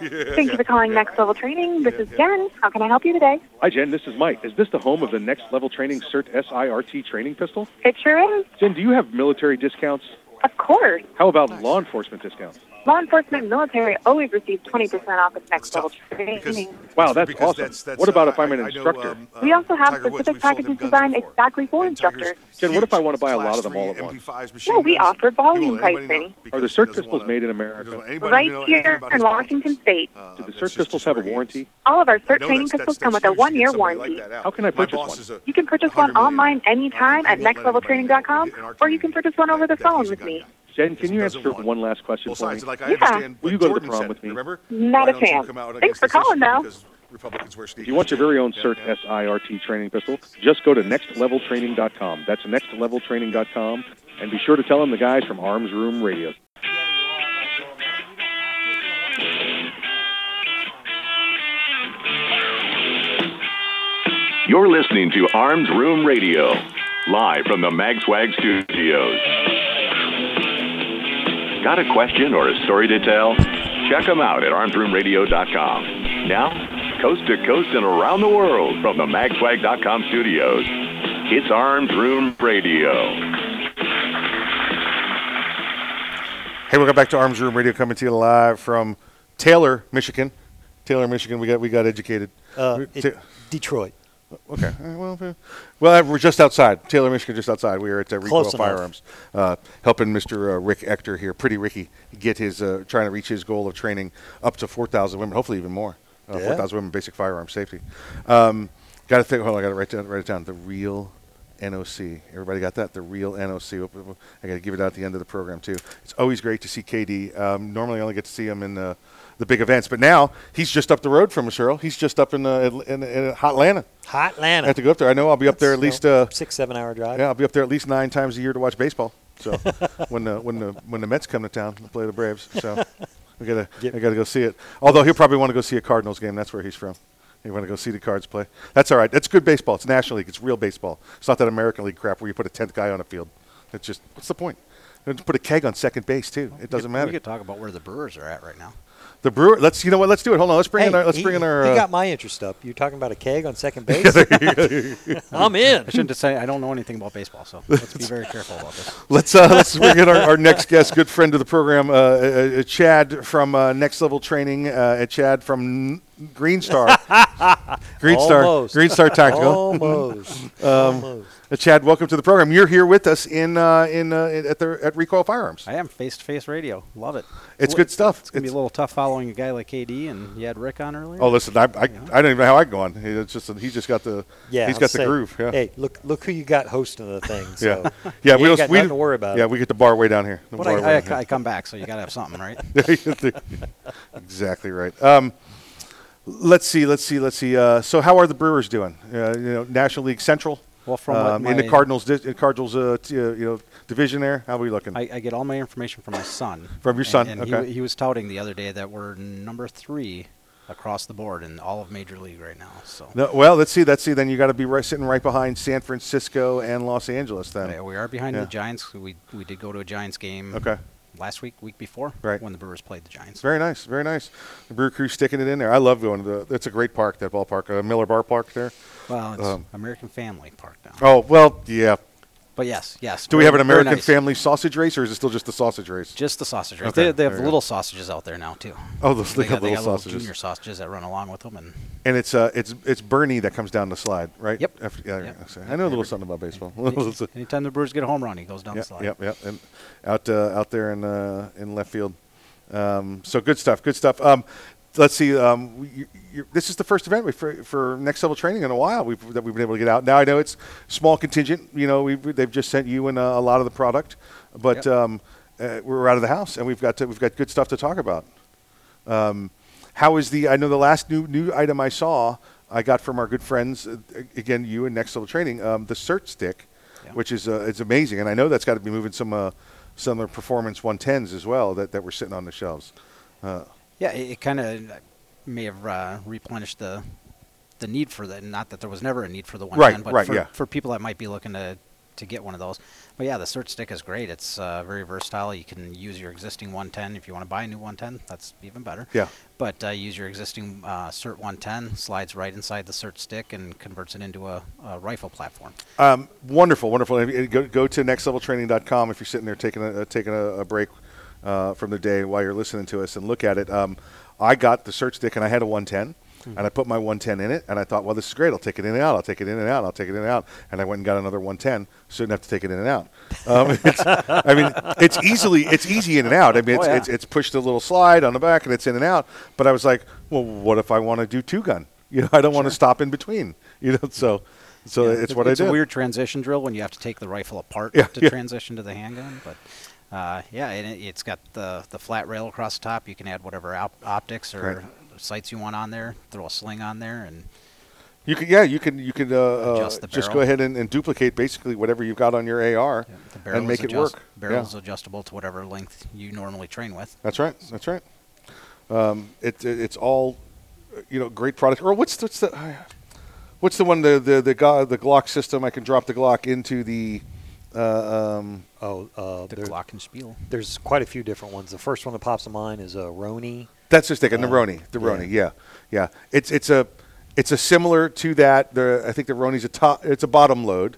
Thank you for calling Next Level Training. This is Jen. How can I help you today?
Hi, Jen. This is Mike. Is this the home of the Next Level Training CERT SIRT training pistol?
It sure is.
Jen, do you have military discounts?
Of course.
How about law enforcement discounts?
Law enforcement and military always receive 20% off at Next Level Training.
Wow, that's
because
awesome.
that's- that's,
what about
uh,
if I'm an
I- I know,
instructor?
um,
we also have
Tiger
specific
we've
packages designed
before.
exactly for instructors.
Jen, what if I want to buy a lot of them all at once?
MP5s
Yeah, we offer volume
Will anybody
pricing.
Are the SIRT pistols made in America?
Right here in Washington State.
Do the SIRT pistols have a warranty?
All of our
I SIRT
training
that's-
pistols come with a one-year warranty.
like that out.
How can I purchase one?
You can purchase one online anytime at nextleveltraining.com, or you can purchase one over the phone with me.
Jen, can you answer one last question
Both
for me?
sides. Like I
Yeah.
understand
Will you
what
go to the
Jordan
prom
said,
with me?
Remember?
Not
Why
a
don't
chance.
come out
Thanks for calling, though.
Because Republicans wear
If you want your very own CERT SIRT training pistol, just go to nextleveltraining.com. That's nextleveltraining.com. And be sure to tell them the guys from Arms Room Radio.
You're listening to Arms Room Radio, live from the MagSwag studios. Got a question or a story to tell? Check them out at armsroomradio.com. Now, coast to coast and around the world from the magswag.com studios, it's Arms Room Radio.
Hey, welcome back to Arms Room Radio, coming to you live from Taylor, Michigan. Taylor, Michigan. We got we got educated.
Uh,
Ta-
it- Detroit.
Okay. All right, well, uh, well, we're just outside Taylor, Michigan, just outside. We are at uh, Recoil
Close.
Firearms, uh, helping Mr. Uh, Rick Ector here, Pretty Ricky, get his uh, trying to reach his goal of training up to 4,000 women, hopefully even more. Uh,
Yeah.
4,000 women basic firearm safety. Um, got to think. Hold on, I got to write down. Write it down. The real NOC. Everybody got that? The real NOC. I got to give it out at the end of the program too. It's always great to see KD. Um, normally, I only get to see him in the the big events, but now he's just up the road from us, Earl. He's just up in uh, in, in Hot Atlanta.
Hot
I have to go up there. I know I'll be up there at least uh,
six, seven hour drive.
yeah, I'll be up there at least nine times a year to watch baseball. So when the when the when the Mets come to town to play the Braves, so we gotta I gotta go see it. Although he'll probably want to go see a Cardinals game. That's where he's from. He want to go see the Cards play. That's all right. That's good baseball. It's National League. It's real baseball. It's not that American League crap where you put a tenth guy on a field. It's just what's the point? Just put a keg on second base too. It doesn't
We
matter.
We could talk about where the Brewers are at right now.
The Brewer. Let's you know what? Let's do it. Hold on. Let's bring
Hey,
in our. Let's
he,
bring in our.
he
uh,
got my interest up. You're talking about a keg on second base. I'm in.
I shouldn't say I don't know anything about baseball, so let's be very careful about this.
Let's uh, let's bring in our, our next guest, good friend of the program, uh, uh, uh, Chad from uh, Next Level Training, uh, Chad from Green Star, Green Star, Green Star Tactical.
Almost.
um,
Almost.
Uh, Chad, welcome to the program. You're here with us in uh, in uh, at the at Recoil Firearms.
I am face to face radio. Love it.
It's
li-
good stuff.
It's gonna be a little tough following a guy like KD, and you had Rick on earlier.
Oh, listen, I, I, I don't even know how I go on. It's just he's just got the
Yeah,
he's
I'll
got the
say,
groove. Yeah.
Hey, look look who you got hosting the thing. So
yeah, yeah. we don't
got
we
nothing to worry about.
Yeah, we get the bar way down here. The
but
bar
I, I,
here.
I come back, so you gotta have something, right?
exactly right. Um, let's see, let's see, let's see. Uh, so, how are the Brewers doing? Uh, you know, National League Central.
Well, from
um, in the Cardinals, di- uh, Cardinals, uh, t- uh, you know, division there. How are we looking?
I, I get all my information from my son.
From your son,
and
okay.
He, he was touting the other day that we're number three across the board in all of Major League right now. So
No, well, let's see. Let's see. Then you got to be right, sitting right behind San Francisco and Los Angeles. Then
Yeah, we are behind
Yeah.
the Giants. We we did go to a Giants game.
Okay.
Last week, week before,
Right.
when the Brewers played the Giants.
Very nice, very nice. The Brew Crew sticking it in there. I love going to the. It's a great park, that ballpark, uh, Miller Bar Park there.
Well, it's
Um,
American Family Park now.
Oh well, yeah.
But yes, yes.
Do we have an American
nice.
family sausage race, or is it still just the sausage race?
Just the sausage race.
Okay,
They, they have little
go.
sausages out there now too.
Oh, those- they
they got, they
little
got
sausages.
junior sausages that run along with them, and
And it's uh, it's it's Bernie that comes down the slide, right?
Yep.
After, yeah,
Yep.
okay. I know a little something about baseball.
anytime the Brewers get a home run, he goes down
Yep,
the slide.
Yep, yep. And out uh, out there in uh, in left field. Um, so good stuff. Good stuff. Um, let's see. Um, you, you, this is the first event we, for, for next level training in a while we've, that we've been able to get out. Now I know it's small contingent. You know, we've, they've just sent you in a, a lot of the product, but
Yep.
um, uh, we're out of the house and we've got to, we've got good stuff to talk about. Um, how is the? I know the last new new item I saw I got from our good friends uh, again you and Next Level Training um, the SIRT Stick, which is uh, it's amazing and I know that's got to be moving some uh, some of the Performance 110s as well that, that were sitting on the shelves. Uh,
Yeah, it, it kind of may have uh, replenished the the need for the. Not that there was never a need for the one
Right,
ten, but
right,
for,
yeah.
for people that might be looking to to get one of those. But yeah, the SIRT Stick is great. It's uh, very versatile. You can use your existing 110 if you want to buy a new 110. That's even better.
Yeah.
But uh, use your existing uh, SIRT 110, slides right inside the SIRT Stick, and converts it into a, a rifle platform.
Um, wonderful, wonderful. Go, go to nextleveltraining.com if you're sitting there taking a, uh, taking a, a break uh, from the day while you're listening to us and look at it. Um, I got the SIRT stick and I had a 110.
Hmm.
And I put my 110 in it, and I thought, well, this is great. I'll take it in and out. I'll take it in and out. I'll take it in and out. And I went and got another 110, so I didn't have to take it in and out. Um, it's, I mean, it's easily it's easy in and out. I mean, it's,
Oh, yeah.
it's it's pushed a little slide on the back, and it's in and out. But I was like, well, what if I want to do two gun? You know, I don't want to stop in between. You know, so so
Yeah,
it's
it-
what
it's
I did.
It's a weird transition drill when you have to take the rifle apart
Yeah,
to transition to the handgun. But uh, yeah, and it, it's got the the flat rail across the top. You can add whatever op- optics or
Correct.
sights you want on there. Throw a sling on there, and
You can, yeah, you can, you can uh, uh,
Adjust the
just go ahead and, and duplicate basically whatever you've got on your AR
barrel
and make
is
it work.
Barrel
Yeah.
adjustable to whatever length you normally train with.
That's right. That's right. Um, it, it, it's all, you know, great product. Or what's what's the what's the one the the the, the Glock system? I can drop the Glock into the. Uh, um,
oh, uh,
The
there-
Glockenspiel.
There's quite a few different ones. The first one that pops to mind is a Roni.
That's just like a
Uh,
Neroni. The Roni, yeah. yeah, It's it's a it's a similar to that. The I think the Roni's a top. It's a bottom load,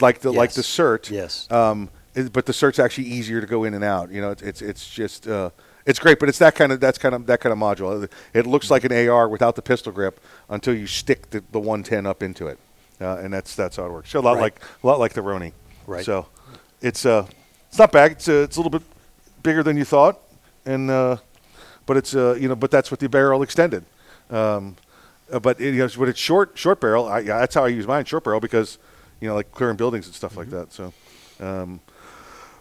like the like the SIRT.
Yes.
Um, it- but the SIRT's actually easier to go in and out. You know, it's it's, it's just uh, it's great. But it's that kind of that's kind of that kind of module. It looks like an AR without the pistol grip until you stick the, the 110 up into it, uh, and that's that's how it works. So a lot
Right.
like a lot like the Roni.
Right.
So it's uh it's not bad. It's uh, it's a little bit bigger than you thought, and uh, but it's uh, you know, but that's with the barrel extended. Um, uh, but it, you know, but it's short short barrel. I, yeah, that's how I use mine, short barrel, because you know, like clearing buildings and stuff
Mm-hmm.
like that. So, um,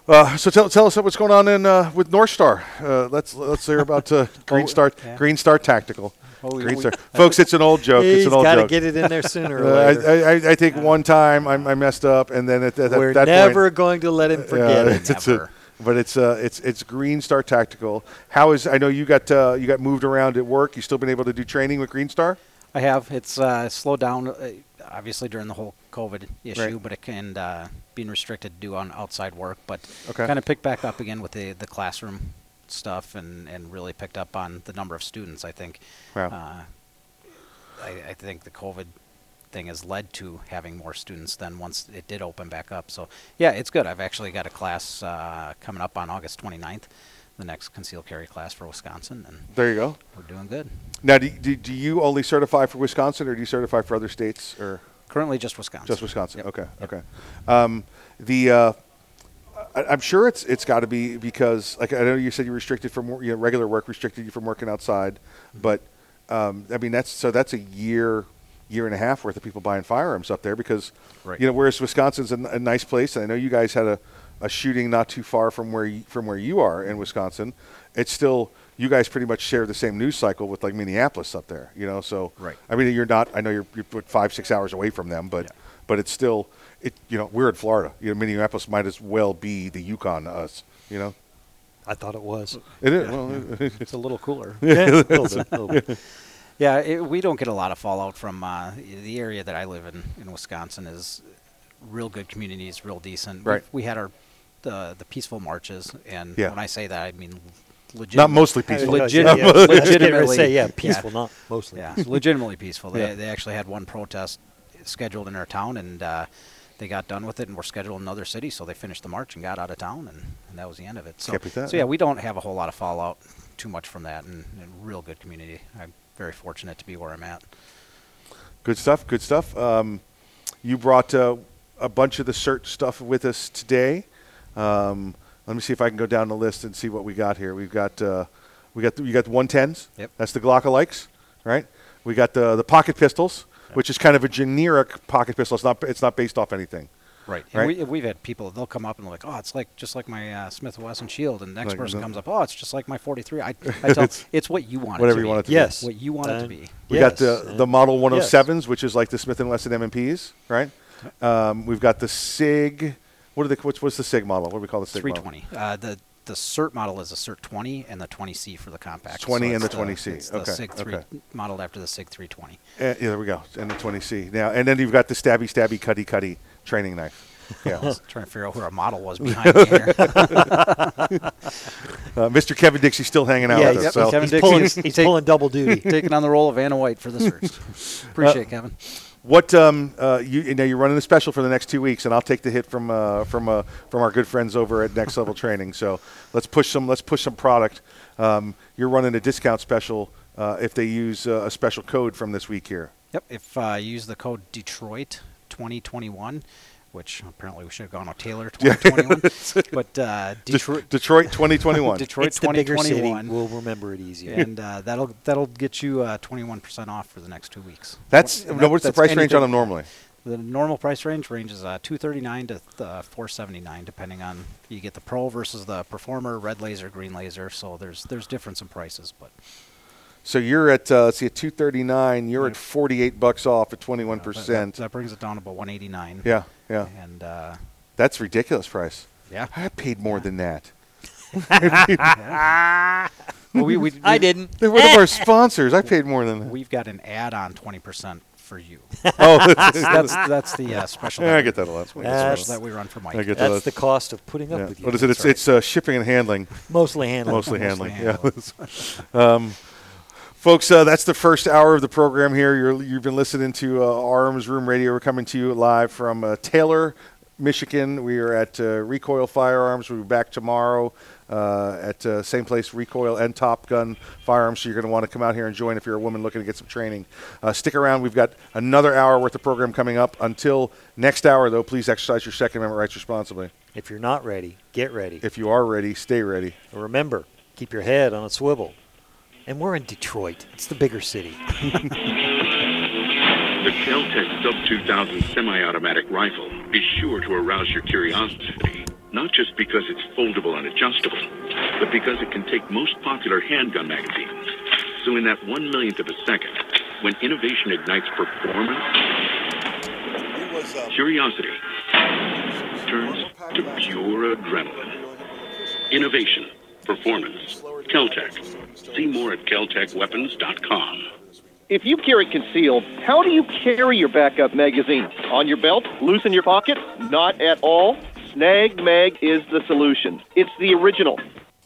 uh, so tell tell us what's going on in uh, with North Star. Uh, let's let's hear about uh, Green Star
yeah.
Green Star Tactical.
Oh,
Green
we-
Star, folks. It's an old joke.
He's
it's an old
gotta
joke.
get it in there sooner or
Uh,
later.
I, I, I think one time I, I messed up, and then at, at,
We're
that
never
point,
going to let him forget
yeah,
it.
it's a- but it's uh, it's it's Green Star Tactical. How is I know you got uh, you got moved around at work. You still been able to do training with Green Star?
I have. It's uh, slowed down, uh, obviously during the whole COVID issue,
Right.
but it can uh, being restricted to do on outside work. But
Okay.
kind of picked back up again with the the classroom stuff, and and really picked up on the number of students. I think.
Wow.
Uh, I, I think the COVID thing has led to having more students than once it did open back up. So yeah, it's good. I've actually got a class uh, coming up on August 29th, the next concealed carry class for Wisconsin, and
There you go.
we're doing good.
Now, do, do, do you only certify for Wisconsin, or do you certify for other states, or
Currently, just Wisconsin.
just Wisconsin? Okay, okay. Um, the uh, I, I'm sure it's it's got to be because, like, I know you said you restricted from you know, regular work, restricted you from working outside, but um, I mean that's so that's a year, year and a half worth of people buying firearms up there because,
Right.
you know, whereas Wisconsin's a nice place, and I know you guys had a, a shooting not too far from where you, from where you are in Wisconsin, it's still you guys pretty much share the same news cycle with like Minneapolis up there, you know. So
Right.
I mean, you're not. I know you're you're five six hours away from them, but but it's still it. You know, we're in Florida. You know, Minneapolis might as well be the Yukon to us. You know.
I thought it was.
It is.
Yeah.
Well,
it's a little cooler.
Yeah,
a little bit, little bit.
Yeah, it, we don't get a lot of fallout from uh, the area that I live in in Wisconsin. Is real good communities, real decent.
Right.
We've- We had our the the peaceful marches, and
Yeah.
when I say that, I mean legit.
Not mostly peaceful.
Legit-
Yeah, yeah. I was getting ready to
legitimately,
say, yeah, peaceful, not mostly
Yeah,
peaceful.
legitimately peaceful. They
Yeah.
they actually had one protest scheduled in our town, and uh, they got done with it, and were scheduled in another city. So they finished the march and got out of town, and, and that was the end of it. So,
Can't that,
so yeah,
yeah.
we don't have a whole lot of fallout too much from that, and, and real good community. I'm very fortunate to be where I'm at.
Good stuff. Good stuff. Um, you brought uh, a bunch of the SIRT stuff with us today. Um, let me see if I can go down the list and see what we got here. We've got uh, we got the, you got the 110s.
Yep.
That's the Glockalikes, right? We got the the pocket pistols, which is kind of a generic pocket pistol. It's not it's not based off anything.
Right.
Right.
And we, we've had people, they'll come up and they're like, oh, it's like just like my uh, Smith & Wesson Shield. And the next
Like,
person
no.
comes up, oh, it's just like my 43. I, I tell
It's
it's what you want
whatever
it to
you
be.
want it to be.
Yes.
What you want it to be.
We
Yes,
got the the Model
yes.
107s, which is like the Smith and Wesson M&Ps, right? Um, we've got the Sig. What are the what's, what's the Sig model? What do we call the Sig model?
320. Uh, the the SIRT model is a SIRT 20 and the 20C for the compact.
20 and
it's
the 20C.
It's the SIG 3
okay.
modeled after the SIG 320.
Uh, yeah, there we go. And the 20C. Now, and then you've got the stabby, stabby, cutty, cutty training knife. Yeah.
I was trying to figure out who our model was behind me here.
Uh, Mr. Kevin Dixie still hanging out
Yeah,
with
he's-
us. So.
Kevin
He's
Dixie
pulling-
is
he's
take-
pulling double duty.
taking on the role of Vanna White for the SIRT. Appreciate it, Kevin.
What um uh you, you know you're running a special for the next two weeks, and I'll take the hit from uh from uh from our good friends over at Next Level Training. So let's push some let's push some product. Um, you're running a discount special uh, if they use uh, a special code from this week here.
Yep. If uh, you use the code Detroit 2021, which apparently we should have gone with Taylor 2021, but uh,
De-
Detroit
Detroit 2021.
Detroit
It's the bigger city.
2021.
We'll remember it easier.
and uh, that'll that'll get you uh, 21% off for the next two weeks.
That's
And
no, what's the
that's
price range on them normally?
The normal price range ranges uh, 239 to uh, 479, depending on you get the Pro versus the Performer, red laser, green laser. So there's there's difference in prices, but
So you're at uh, let's see at 239. You're at 48 bucks off at 21
that,
percent.
that brings it down to about 189.
Yeah, yeah.
And uh,
That's ridiculous price.
Yeah.
I paid more than that.
Well, we- we-
I didn't.
They're one of our sponsors. I paid more than that.
We've got an add-on 20% for you.
Oh,
that's that's, that's the uh, special.
Yeah, I get that a lot.
the
That's-
special that we run for Mike.
I get
That's
that.
the cost of putting up
Yeah.
with you.
What is it? It's
right.
it's uh, shipping and handling.
Mostly handling.
Mostly
Mostly
handling. Yeah. um, folks, uh, that's the first hour of the program here. You're, you've been listening to uh, Arms Room Radio. We're coming to you live from uh, Taylor, Michigan. We are at uh, Recoil Firearms. We'll be back tomorrow uh, at uh, same place, Recoil and Top Gun Firearms. So you're going to want to come out here and join if you're a woman looking to get some training. Uh, stick around. We've got another hour worth of program coming up. Until next hour, though, please exercise your Second Amendment rights responsibly.
If you're not ready, get ready.
If you are ready, stay ready.
Remember, keep your head on a swivel. And we're in Detroit. It's the bigger city.
The Keltec Sub 2000 semi-automatic rifle is sure to arouse your curiosity, not just because it's foldable and adjustable, but because it can take most popular handgun magazines. So in that one millionth of a second, when innovation ignites performance, curiosity turns to pure adrenaline. Innovation, performance, Keltec. See more at keltecweapons.com.
If you carry concealed, how do you carry your backup magazine? On your belt? Loose in your pocket? Not at all? Snag Mag is the solution. It's the original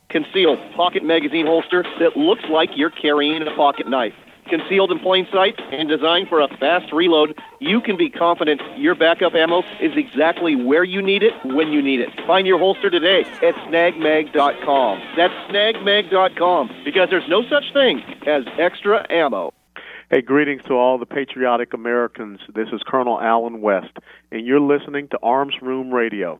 concealed pocket magazine holster that looks like you're carrying a pocket knife. Concealed in plain sight and designed for a fast reload, you can be confident your backup ammo is exactly where you need it when you need it. Find your holster today at snagmag.com. That's snagmag.com because there's no such thing as extra ammo.
Hey, greetings to all the patriotic Americans. This is Colonel Allen West, and you're listening to Arms Room Radio.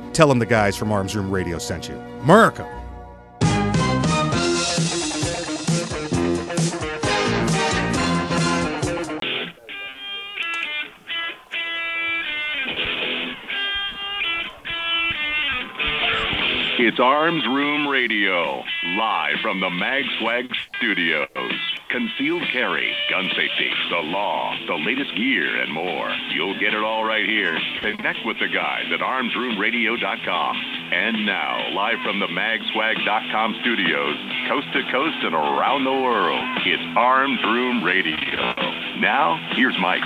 Tell them the guys from Arms Room Radio sent you. America!
It's Arms Room Radio, live from the Mag Swag Studios. Concealed carry, gun safety, the law, the latest gear, and more. You'll get it all right here. Connect with the guys at armsroomradio.com. And now, live from the magswag.com studios, coast to coast and around the world, it's Arms Room Radio. Now, here's Mike.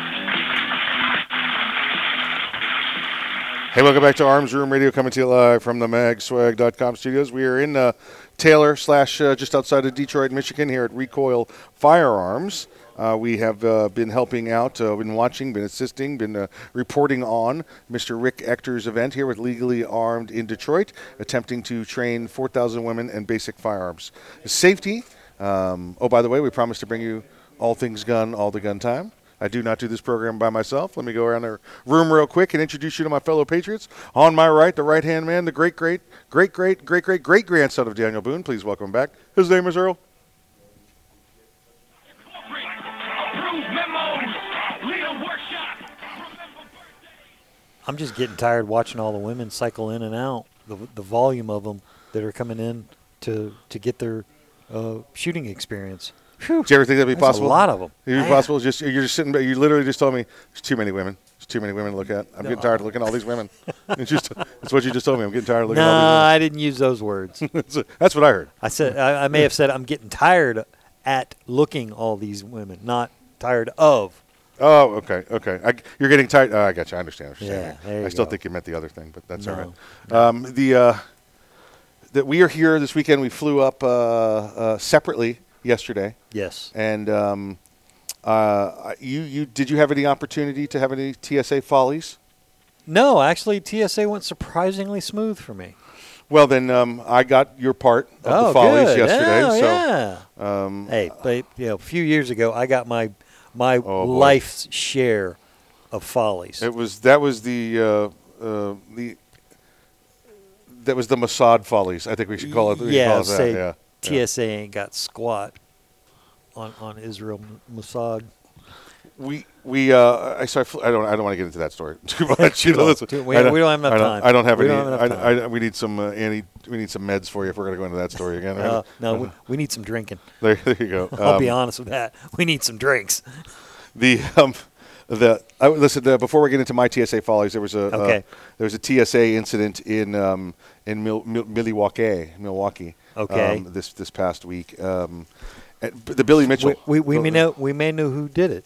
Hey, welcome back to Arms Room Radio, coming to you live from the magswag.com studios. We are in uh, Taylor slash uh, just outside of Detroit, Michigan, here at Recoil Firearms. Uh, we have uh, been helping out, uh, been watching, been assisting, been uh, reporting on Mr. Rick Ector's event here with Legally Armed in Detroit, attempting to train 4,000 women in basic firearms safety. Um, oh, by the way, we promised to bring you all things gun, all the gun time. I do not do this program by myself. Let me go around the room real quick and introduce you to my fellow patriots. On my right, the right hand man, the great, great, great, great, great, great, great grandson of Daniel Boone. Please welcome back. His name is Earl.
I'm just getting tired watching all the women cycle in and out. The the volume of them that are coming in to to get their uh, shooting experience. Whew,
Do you ever think that'd be
that's
possible?
A lot of them.
It'd be possible. Just you're just sitting. You literally just told me there's too many women. There's too many women to look at. I'm getting tired of looking at all these women. it's just that's what you just told me. I'm getting tired of looking
No,
at all these women.
I didn't use those words.
that's what I heard.
I said I, I may have said I'm getting tired at looking all these women, not tired of.
Oh, okay, okay. I, you're getting tired. Oh, I got you. I understand. What you're
Yeah, you
I still
go.
think you meant the other thing, but that's all
No,
right. Um, the uh, that we are here this weekend. We flew up uh, uh, separately yesterday.
Yes.
And um, uh, you you did you have any opportunity to have any TSA follies?
No, actually, TSA went surprisingly smooth for me.
Well, then um, I got your part of
oh,
the follies
good.
yesterday.
Oh,
so
yeah.
um,
hey, but you know, a few years ago, I got my my
Oh, boy.
life's share of follies.
It was that was the uh, uh, the that was the Mossad follies. I think we should call it. we should
yeah,
call it that.
say
yeah. Yeah.
TSA ain't got squat on on Israel Mossad.
We we uh, I sorry I don't I don't want to get into that story too much. You know.
Too- we-
don't-
we don't have enough
I don't,
time.
I don't have
We
any.
don't have enough
I,
time.
I, we need some uh, anti. We need some meds for you if we're going to go into that story again.
Uh, no, we, we need some drinking.
There, there you go.
I'll be
Um,
honest with that. We need some drinks.
The um, the I, listen. The, before we get into my TSA follies, there was a uh, there was a TSA incident in um, in Mil, Mil, Milwaukee, Milwaukee.
Okay.
Um, this this past week, um, b- the Billy Mitchell.
We, we, we
uh,
may know we may know who did it.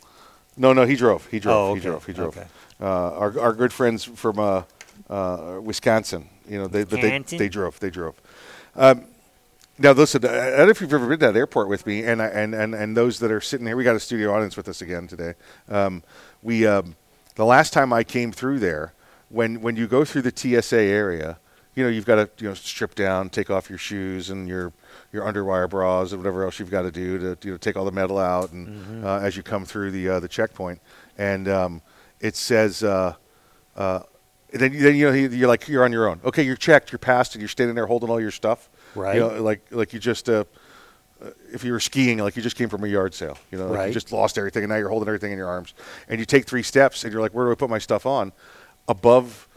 No, no, he drove. He drove.
Oh,
He drove. He drove.
Okay.
Uh, our our good friends from uh, uh, Wisconsin. You know, they but they, they drove. They drove. Um, now listen, I I don't know if you've ever been to that airport with me, and I, and, and and those that are sitting here, we got a studio audience with us again today. Um, we um, the last time I came through there, when when you go through the TSA area, you know you've got to you know strip down, take off your shoes and your your underwire bras and whatever else you've got to do to you know take all the metal out and
Mhm.
uh, as you come through the uh, the checkpoint, and um, it says. Uh, uh, then, then you know you- you're like you're on your own. Okay, you're checked, you're passed, and you're standing there holding all your stuff.
Right.
You know, like like you just uh, if you were skiing, like you just came from a yard sale. You know, like you just lost everything, and now you're holding everything in your arms. And you take three steps, and you're like, where do I put my stuff on? Above,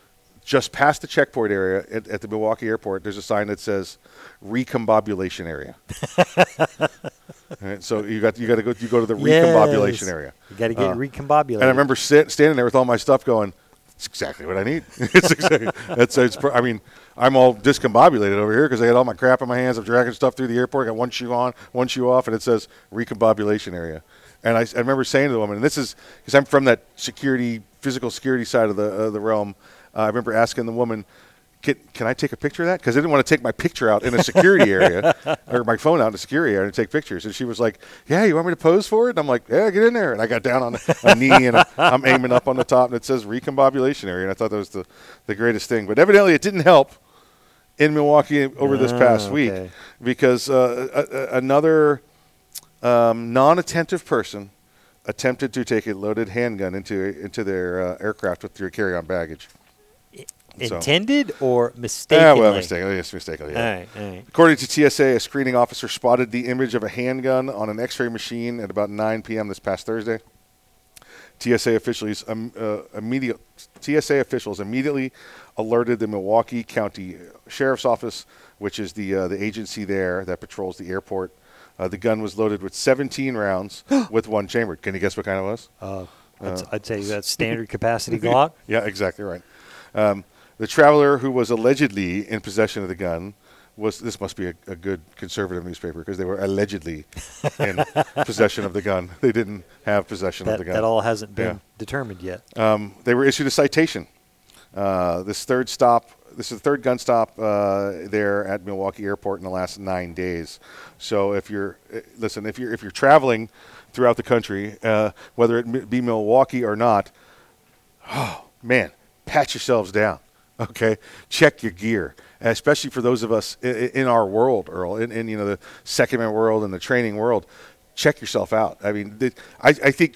just past the checkpoint area at, at the Milwaukee airport, there's a sign that says recombobulation area. Right, so you got you got to go you go to the recombobulation area.
You gotta get
Uh,
recombobulated.
And I remember sit, standing there with all my stuff going. that's exactly what I need. it's exactly. That's. It's, I mean, I'm all discombobulated over here because I got all my crap in my hands. I'm dragging stuff through the airport. I got one shoe on, one shoe off, and it says recombobulation area. And I remember saying to the woman, and this is because I'm from that security, physical security side of the uh, the realm. Uh, I remember asking the woman, can, can I take a picture of that? Because I didn't want to take my picture out in a security area or my phone out in a security area and take pictures. And she was like, Yeah, you want me to pose for it? And I'm like, Yeah, get in there. And I got down on a knee and I'm aiming up on the top and it says recombobulation area. And I thought that was the, the greatest thing. But evidently it didn't help in Milwaukee over this past
Ah,
week because uh, a, a, another um, non-attentive person attempted to take a loaded handgun into into their uh, aircraft with their carry-on baggage. So-
Intended or
Yeah,
mistakenly?
well, mistakenly. Yes, mistakenly. Yeah.
All right, all right.
According to TSA, a screening officer spotted the image of a handgun on an X-ray machine at about 9 p.m. this past Thursday. TSA officials um, uh, immediate TSA officials immediately alerted the Milwaukee County Sheriff's Office, which is the uh, the agency there that patrols the airport. Uh, the gun was loaded with 17 rounds with one chambered. Can you guess what kind it was?
Uh, I'd, I'd say that's standard capacity Glock.
yeah, exactly right. Um, the traveler who was allegedly in possession of the gun was this must be a, a good conservative newspaper because they were allegedly in possession of the gun. They didn't have possession
That,
of the gun.
that all hasn't been
Yeah.
determined yet.
Um, they were issued a citation. Uh, this third stop, this is the third gun stop uh, there at Milwaukee Airport in the last nine days. So if you're, uh, listen, if you're if you're traveling throughout the country, uh, whether it be Milwaukee or not, oh man, pat yourselves down. Okay, check your gear, especially for those of us in, in our world, Earl, in, in you know the second man world and the training world. Check yourself out. I mean, the, I, I think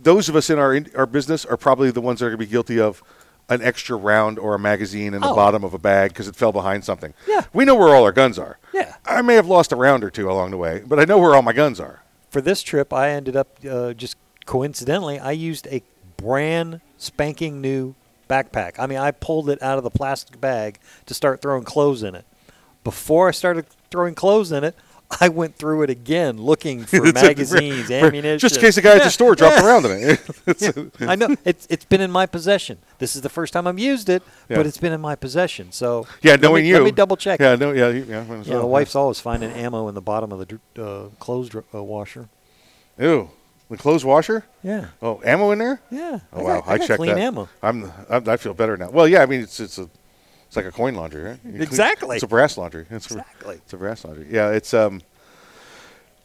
those of us in our in, our business are probably the ones that are going to be guilty of an extra round or a magazine in the
Oh.
bottom of a bag because it fell behind something. Yeah, we know where all our guns are.
Yeah.
I may have lost a round or two along the way, but I know where all my guns are.
For this trip, I ended up uh, just coincidentally, I used a brand spanking new backpack. I mean, I pulled it out of the plastic bag to start throwing clothes in it. Before I started throwing clothes in it, I went through it again looking for
a-
magazines, ammunition.
Just in case the guy at the store dropped around in it.
Yeah, I know it's it's been in my possession. This is the first time I've used it,
Yeah.
but it's been in my possession. So
Yeah, knowing
me,
you.
let me double check.
Yeah, no, yeah, yeah,
Yeah, the wife's always finding ammo in the bottom of the uh, clothes dr- uh, washer.
Ew. The clothes washer?
Yeah.
Oh, ammo in there?
Yeah.
Oh
I
wow,
got- I
checked
clean
that.
ammo.
I'm, I'm I feel better now. Well, yeah, I mean it's it's a it's like a coin laundry, right? You clean-
Exactly.
It's a brass laundry. It's
Exactly.
A, it's a brass laundry. Yeah, it's um.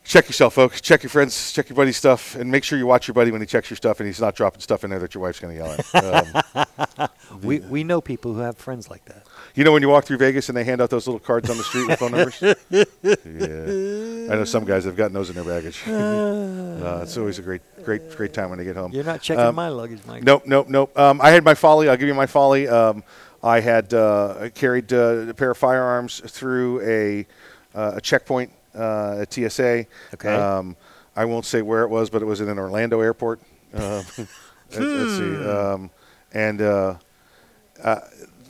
Check yourself, folks. Check your friends. Check your buddy's stuff, and make sure you watch your buddy when he checks your stuff, and he's not dropping stuff in there that your wife's going to yell at. Um,
we we know people who have friends like that.
You know when you walk through Vegas and they hand out those little cards on the street with phone numbers? yeah. I know some guys have gotten those in their baggage. uh, it's always a great, great, great time when they get home.
You're not checking
Um,
my luggage, Mike.
Nope, nope, nope. Um, I had my folly. I'll give you my folly. Um, I had uh, carried uh, a pair of firearms through a, uh, a checkpoint uh, at TSA.
Okay.
Um, I won't say where it was, but it was in an Orlando airport. Um, let's, let's see.
Hmm.
Um, and uh, uh,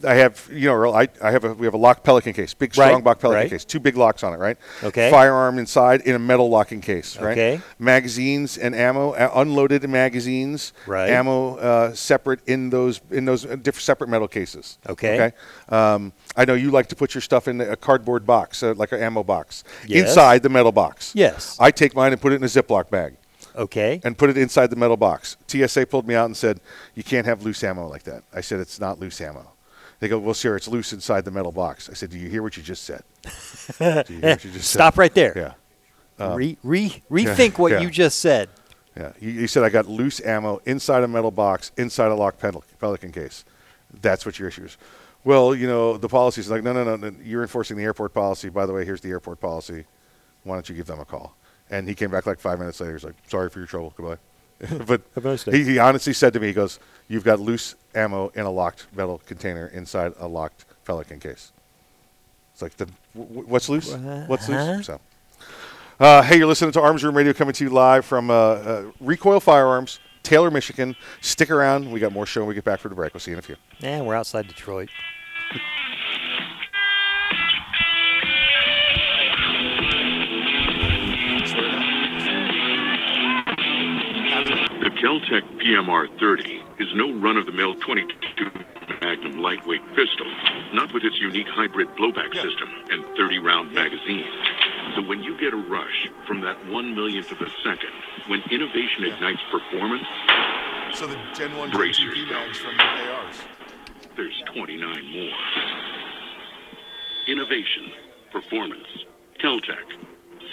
I have, you know, I, I have a, we have a locked Pelican case, big, strong
Right,
locked Pelican
right.
case, two big locks on it, right?
Okay.
Firearm inside in a metal locking case, right?
Okay.
Magazines and ammo, uh, unloaded magazines,
Right.
Ammo uh, separate in those in those uh, different separate metal cases.
Okay.
Okay. Um, I know you like to put your stuff in a cardboard box, uh, like an ammo box,
Yes.
inside the metal box.
Yes.
I take mine and put it in a Ziploc bag
Okay.
and put it inside the metal box. TSA pulled me out and said, "You can't have loose ammo like that." I said, "It's not loose ammo." They go, "Well, sir, it's loose inside the metal box." I said, "Do you hear what you just said?" Do you hear what you just
Stop
said?
right there.
Yeah. Um,
re, re, rethink what
yeah.
you just said.
Yeah. You, you said I got loose ammo inside a metal box, inside a locked Pelican case. That's what your issue is. Well, you know, the policy is like, no, no, no, no, you're enforcing the airport policy. By the way, here's the airport policy. Why don't you give them a call? And he came back like five minutes later. He's like, sorry for your trouble. Goodbye. but
nice
he, he honestly said to me, he goes, you've got loose ammo in a locked metal container inside a locked Pelican case. It's like, the, wh- what's loose? What's
Uh-huh.
loose? So. Uh, hey, you're listening to Arms Room Radio coming to you live from uh, uh, Recoil Firearms, Taylor, Michigan. Stick around. We got more show when we get back for the break. We'll see you in a few.
And we're outside Detroit.
The Keltec PMR 30 is no run of the mill 22 Magnum lightweight pistol, not with its unique hybrid blowback system and 30 round magazine. So when you get a rush from that one millionth of a second, when innovation ignites performance,
So the Gen 1
Brace yourself.
mags from ARs.
there's 29 more. Innovation, performance, Keltec.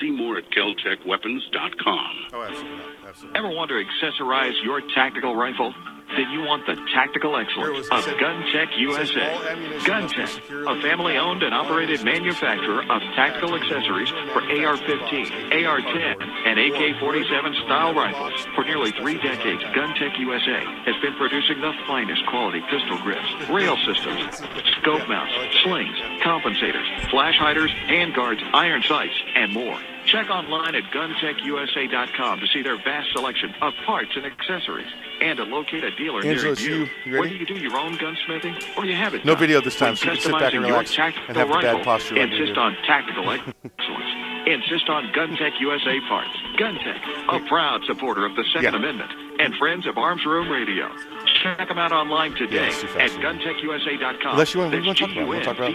See more at keltecweapons.com.
Oh, absolutely. absolutely.
Ever want to accessorize your tactical rifle? Then you want the tactical excellence of GunTec USA. Gun GunTec, a family owned and operated manufacturer of tactical accessories for AR 15, AR 10, and AK 47 style rifles. For nearly three decades, GunTec USA has been producing the finest quality pistol grips, rail systems, scope mounts, slings, compensators, flash hiders, hand guards, iron sights, and more. Check online at guntecusa.com to see their vast selection of parts and accessories and to locate a dealer
Angela,
near you.
you. You ready?
Whether you do your own gunsmithing or you have it
No
done,
video this time,
when
so you can sit back and relax and have the bad posture
Insist on tactical excellence. Insist on GunTec USA parts. GunTec, a proud supporter of the Second
Yeah.
Amendment and friends of Arms Room Radio. Check them out online today
too
at guntecusa.com.
Unless you want, what do you want to talk about? You want to talk about?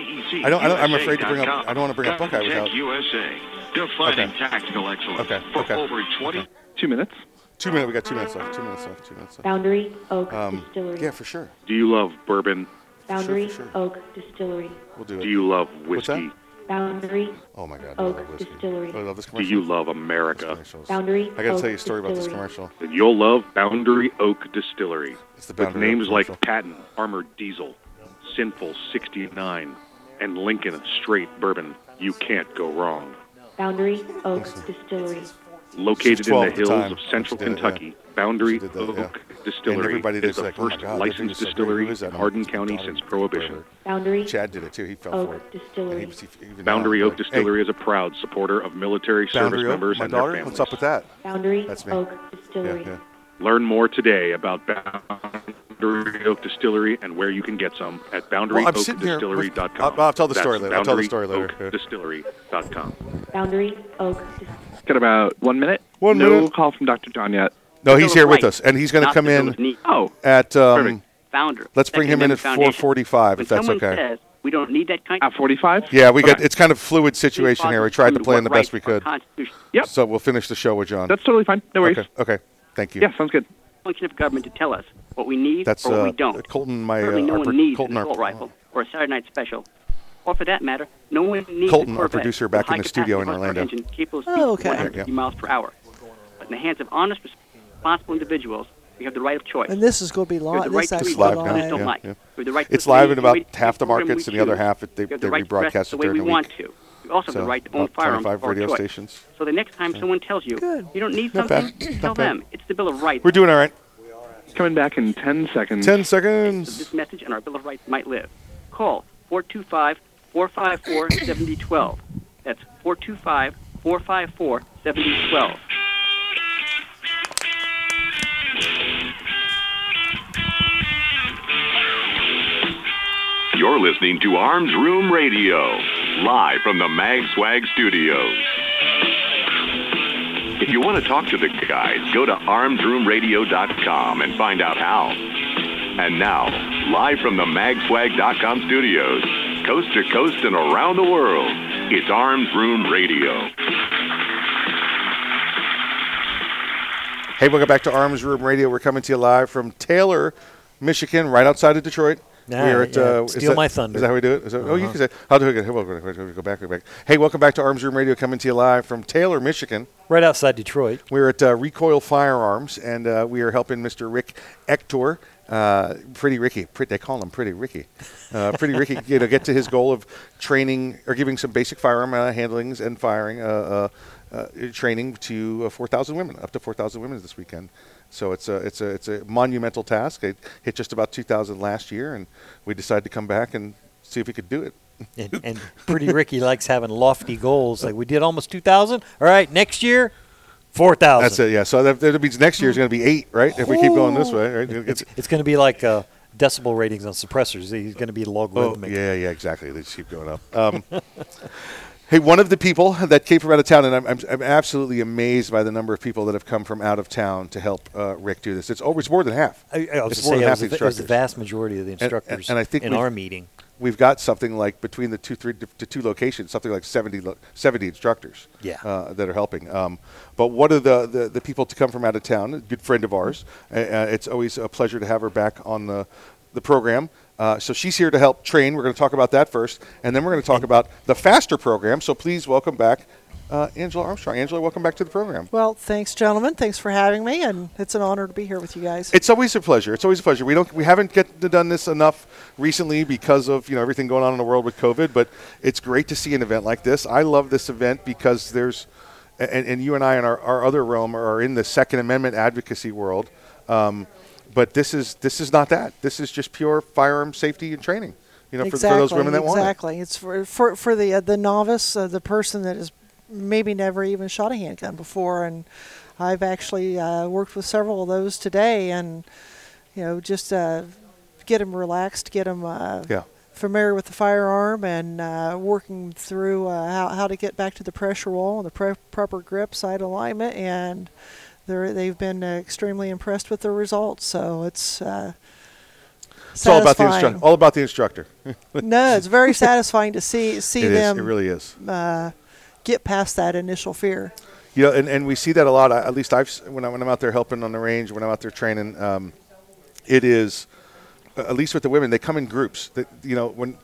I don't. I don't I'm afraid to bring up. I don't want to bring up Buckeye without.
GunTec USA, defining
Okay.
tactical excellence
Okay,
for
okay.
over 20
Two minutes.
Two minutes. We got two minutes left. Two minutes left. Two minutes left.
Boundary Oak
Um,
Distillery.
yeah, for sure.
Do you love bourbon?
Boundary
sure.
Oak Distillery.
We'll do it.
Do you love
What's that?
whiskey?
Boundary
Oh my God. I
Oak
love whiskey.
Distillery.
I love this commercial.
Do you love America?
Commercials.
Boundary
I got to tell you a story about this commercial.
Then you'll love Boundary Oak Distillery.
It's the
With
Boundary Oak
names like. Patton, Armored Diesel, Sinful 69, and Lincoln Straight Bourbon. You can't go wrong.
Boundary Oak Distillery.
Located in the
at the
hills of central
she did it,
Kentucky, Boundary
She that,
Oak
yeah.
Distillery
everybody
is
that's
the
like, oh
first
God,
licensed
thing is so
distillery
Who is
in Hardin County
daughter,
since Prohibition.
whatever.
Boundary
Chad did it too. He fell for
Oak
it.
Distillery.
He was- he- even
Boundary
now,
Oak
like, hey,
Distillery is a proud supporter of military service
Oak,
members
my
and
daughter.
their families.
What's up with that?
Boundary
That's me.
Oak
Yeah,
Distillery.
yeah.
Learn more today about Boundary Boundary Oak Distillery and where you can get some at
Well, I'm sitting here. I'll I'll tell the
That's
story later. I'll tell the story later.
boundaryoakdistillery.com.
Boundary Oak.
Got about one minute.
One
no
minute.
call from Dr. John yet.
No, he's here with us, and he's going to come in
Oh,
at. Um,
Founder.
let's bring him in at 4:45, if that's okay.
Says we don't need that kind. At 45.
Yeah, we got. It's kind of fluid situation here. We tried to plan the best we could.
Yep.
So we'll finish the show with John.
That's totally fine. No worries.
Okay. Okay. Thank you.
Yeah, sounds good.
function of government to tell us what we need
That's
or what
uh,
we don't.
Colton, my
Certainly
uh,
no
our
one
pro-
needs
Colton,
an
our,
assault rifle or a Saturday night special. Or for that matter, no one needs
Colton,
a
our producer back in the studio in Orlando.
Engine capable of
Oh, okay.
150
Yeah.
miles per hour. But in the hands of honest, responsible individuals, we have the right of choice.
And this is going to be
We
live.
right
This
to
actually
It's live now.
we
Yeah,
like.
yeah.
We have the right
It's live in about half the markets, and the other
choose.
half it- they-
We have the
they
right to dress
rebroadcast
the
it
way we want to. We also have the right to own firearms
25 radio
choice.
stations.
So the next time someone tells you you don't need
Not
something,
bad.
tell
Not bad.
them it's the Bill of Rights.
We're doing all right.
Coming back in 10 seconds.
10 seconds.
This message and our Bill of Rights might live. Call 425 454 7012. That's 425 454 7012.
You're listening to Arms Room Radio, live from the Mag Swag Studios. If you want to talk to the guys, go to armsroomradio.com and find out how. And now, live from the magswag.com studios, coast to coast and around the world, it's Arms Room Radio.
Hey, welcome back to Arms Room Radio. We're coming to you live from Taylor, Michigan, right outside of Detroit.
Yeah,
we are at,
yeah.
uh,
Steal
that-
my thunder.
Is that how we do it? that, Oh, you
Uh-huh.
can say. I'll do it again. Hey, welcome, wait, wait, Go back, go back. Hey, welcome back to Arms Room Radio, coming to you live from Taylor, Michigan.
Right outside Detroit.
We're at uh, Recoil Firearms, and uh, we are helping Mr. Rick Ector, uh, Pretty Ricky. Pretty, they call him Pretty Ricky. Uh, Pretty Ricky, you know, get to his goal of training or giving some basic firearm uh, handlings and firing uh, uh, uh, training to uh, 4,000 women, up to 4,000 women this weekend. So it's a it's a it's a monumental task. It hit just about 2,000 last year, and we decided to come back and see if we could do it.
And, and Pretty Ricky likes having lofty goals. Like we did almost 2,000. All right, next year, 4,000.
That's it. Yeah. So that, that means next year is going to be eight, right? If we keep going this way, right?
It's, it's going to be like uh, decibel ratings on suppressors. He's going to be logarithmic.
Oh,
logarithmic.
yeah, yeah, exactly. They just keep going up. Um, hey, one of the people that came from out of town, and I'm, I'm, I'm absolutely amazed by the number of people that have come from out of town to help uh, Rick do this. It's over. It's more than half.
I, I
it's more
to
than half
say,
the
the- it the vast majority of the
And-
instructors
and, I think
in our meeting.
We've got something like between the two, three to two locations, something like 70, lo- 70 instructors
Yeah.
uh, that are helping. Um, but one of the, the, the people to come from out of town, a good friend of ours, uh, uh, it's always a pleasure to have her back on the, the program. Uh, so she's here to help train. We're going to talk about that first, and then we're going to talk about the faster program. So please welcome back uh, Angela Armstrong. Angela, welcome back to the program.
Well, thanks, gentlemen. Thanks for having me, and it's an honor to be here with you guys.
It's always a pleasure. It's always a pleasure. We don't we haven't get done this enough recently because of you know everything going on in the world with COVID. But it's great to see an event like this. I love this event because there's, and, and you and I in our, our other realm are in the Second Amendment advocacy world. Um, but this is this is not that. This is just pure firearm safety and training. You know, for,
exactly,
for those women that want it.
exactly. It's for for for the uh, the novice, uh, the person that has maybe never even shot a handgun before, and I've actually uh, worked with several of those today, and you know, just uh, get them relaxed, get them uh,
Yeah.
familiar with the firearm, and uh, working through uh, how how to get back to the pressure wall and the pre- proper grip, side alignment, and. They're, they've been uh, extremely impressed with the results, so it's uh,
It's all about the instructor. All about the instructor.
no, it's very satisfying to see see
It is.
them.
It really is.
Uh, get past that initial fear.
You know, and, and we see that a lot. At least I've when, I, when I'm out there helping on the range, when I'm out there training, um, it is at least with the women. They come in groups. That you know, when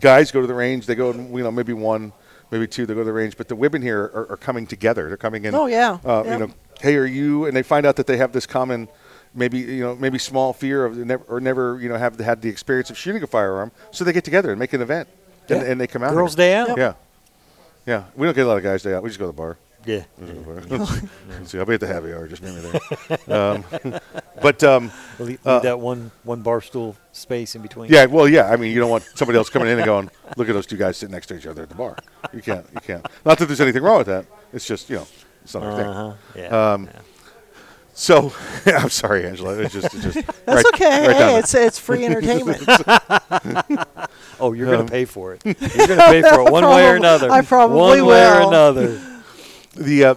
guys go to the range, they go you know maybe one, maybe two. They go to the range, but the women here are, are coming together. They're coming in.
Oh, yeah.
Uh,
Yep.
You know, hey, are you? And they find out that they have this common. Maybe you know, maybe small fear of never, or never you know have had the experience of shooting a firearm, so they get together and make an event, and,
Yeah.
and they come out.
Girls'
here.
day out? Yep.
Yeah, yeah. We don't get a lot of guys' day out. We just go to the bar.
Yeah.
We just go to the bar. Let's see, I'll be at the happy hour. Just meet me there. um, but um,
Leave, leave
uh,
that one one bar stool space in between.
yeah, well, yeah. I mean, you don't want somebody else coming in and going, "Look at those two guys sitting next to each other at the bar." You can't. You can't. Not that there's anything wrong with that. It's just you know, it's not
Uh-huh.
thing.
Yeah,
Um, So, I'm sorry, Angela. It's just, it's just
That's
right-
okay.
right
Hey, it's it's free entertainment.
oh, you're going
Um,
to pay for it. You're going to pay for it one way or another.
I probably
one way or another.
the uh,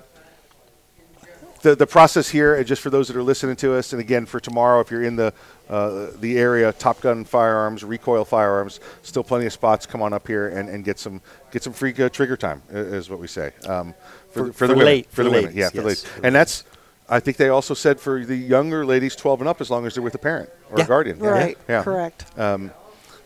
the the process here, just for those that are listening to us, and again for tomorrow, if you're in the uh, the area, Top Gun firearms, recoil firearms, still plenty of spots. Come on up here and, and get some get some free uh, trigger time, is what we say. Um,
For-
the-
for
the women,
late-
for
for
the women,
ladies,
yeah, for
yes,
ladies, and that's. I think they also said for the younger ladies, 12 and up, as long as they're with a parent or
Yeah.
a guardian.
Right,
Yeah.
correct.
Um,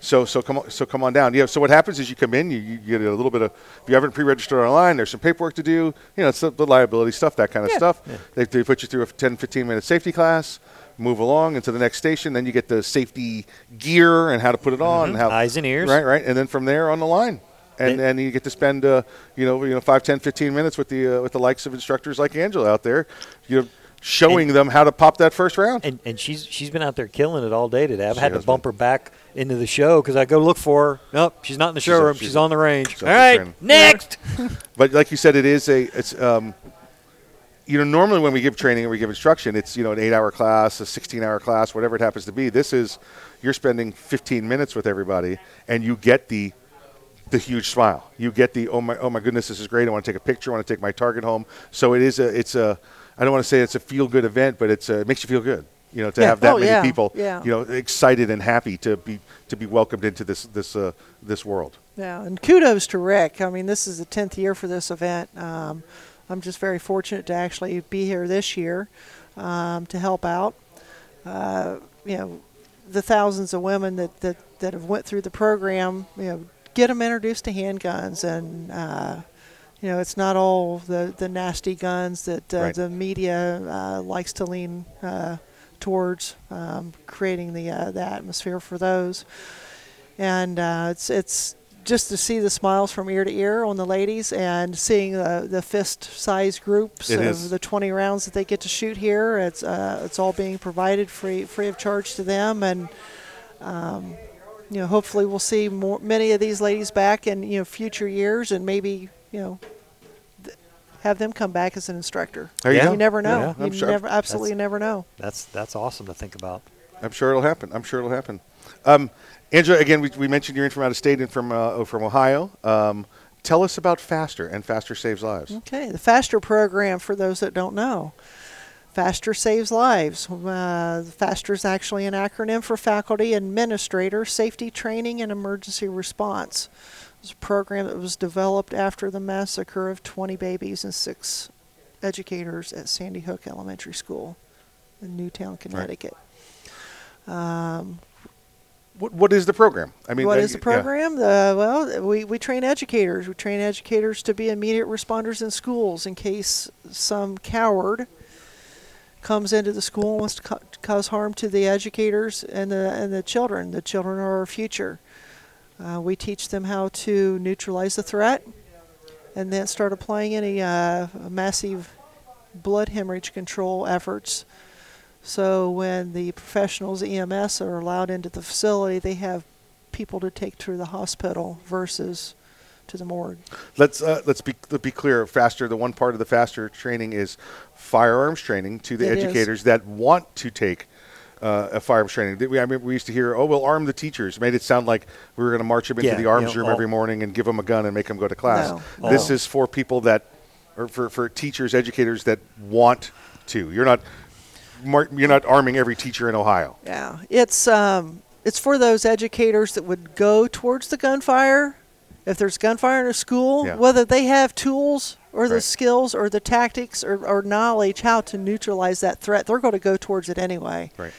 so so come on, so come on down. Yeah. So what happens is you come in, you, you get a little bit of. If you haven't pre-registered online, there's some paperwork to do. You know, it's the, the liability stuff, that kind of
Yeah.
stuff.
Yeah.
They, they put you through a 10, 15 minute safety class. Move along into the next station. Then you get the safety gear and how to put it on.
Mhm.
And how,
Eyes and ears.
Right, right. And then from there on the line. And, and you get to spend, uh, you know, you know, 5, 10, 15 minutes with the uh, with the likes of instructors like Angela out there, you know, showing them how to pop that first round.
And, and she's she's been out there killing it all day today. I've
She
had to bump her back into the show because I go look for her. Nope, she's not in the showroom.
she's
She's,
up-
on the range.
she's
All right,
training.
next.
but like you said, it is a it's um, you know normally when we give training and we give instruction, it's you know an eight-hour class, a sixteen-hour class, whatever it happens to be. This is you're spending 15 minutes with everybody, and you get the the huge smile. You get the oh my oh my goodness, this is great. I want to take a picture. I want to take my target home. So it is a it's a I don't want to say it's a feel good event, but it's a, it makes you feel good. You know, to
Yeah.
have that
Oh,
many
yeah.
people,
Yeah.
you know, excited and happy to be to be welcomed into this this uh, this world.
Yeah, and kudos to Rick. I mean, this is the tenth year for this event. Um, I'm just very fortunate to actually be here this year um, to help out. Uh, you know, the thousands of women that, that, that have went through the program. You know, get them introduced to handguns, and uh, you know, it's not all the the nasty guns that uh,
Right.
the media uh, likes to lean uh, towards, um, creating the uh, the atmosphere for those and uh, it's it's just to see the smiles from ear to ear on the ladies and seeing the the fist size groups
It
of
is.
the 20 rounds that they get to shoot here. It's uh, it's all being provided free free of charge to them, and um, you know hopefully we'll see more many of these ladies back in you know future years, and maybe you know. th- Have them come back as an instructor.
There you
you
go.
never know.
Yeah, I'm
you
sure.
never, absolutely
That's-
never know.
That's that's awesome to think about.
I'm sure it'll happen. I'm sure it'll happen. Um, Angela, again, we, we mentioned you're in from out of state and from uh, from Ohio. Um, tell us about Faster and Faster Saves Lives.
Okay, the FASTER program, for those that don't know. FASTER saves lives. Uh, FASTER is actually an acronym for Faculty Administrator Safety Training and Emergency Response. It's a program that was developed after the massacre of 20 babies and six educators at Sandy Hook Elementary School in Newtown, Connecticut. Um,
What, what is the program? I mean,
what
uh,
is the
yeah.
program? The, well, we, we train educators. We train educators to be immediate responders in schools in case some coward comes into the school and wants to ca- cause harm to the educators and the and the children. The children are our future. Uh, we teach them how to neutralize the threat, and then start applying any uh, massive blood hemorrhage control efforts. So when the professionals, EMS, are allowed into the facility, they have people to take to the hospital versus to the morgue.
Let's uh, let's be let's be clear. Faster. The one part of the Faster training is firearms training to the
It is.
educators that want to take. Uh, a firearms training. We, I mean, we used to hear, "Oh, we'll arm the teachers." Made it sound like we were going to march them into
Yeah,
the
you
arms
know,
room
all-
every morning and give them a gun and make them go to class.
No,
This
no.
is for people that, or for, for teachers, educators that want to. You're not, mar- you're not arming every teacher in Ohio.
Yeah, it's um, it's for those educators that would go towards the gunfire. If there's gunfire in a school,
Yeah.
whether they have tools or the
Right.
skills or the tactics or, or knowledge how to neutralize that threat, they're going to go towards it anyway.
Right.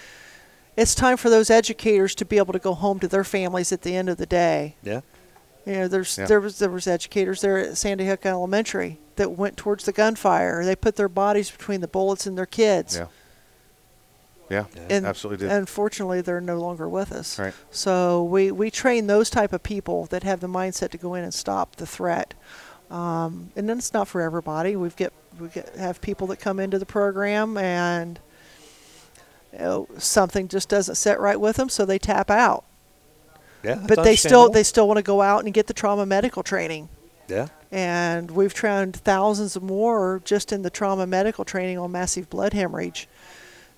It's time for those educators to be able to go home to their families at the end of the day.
Yeah.
You know, there's
Yeah.
there was there was educators there at Sandy Hook Elementary that went towards the gunfire. They put their bodies between the bullets and their kids.
Yeah. Yeah.
And
absolutely did.
Unfortunately, they're no longer with us.
Right.
So we, we train those type of people that have the mindset to go in and stop the threat. Um, and then it's not for everybody. We've get we get have people that come into the program and you know, something just doesn't set right with them, so they tap out.
Yeah, that's
but they still they still want to go out and get the trauma medical training.
Yeah.
And we've trained thousands more just in the trauma medical training on massive blood hemorrhage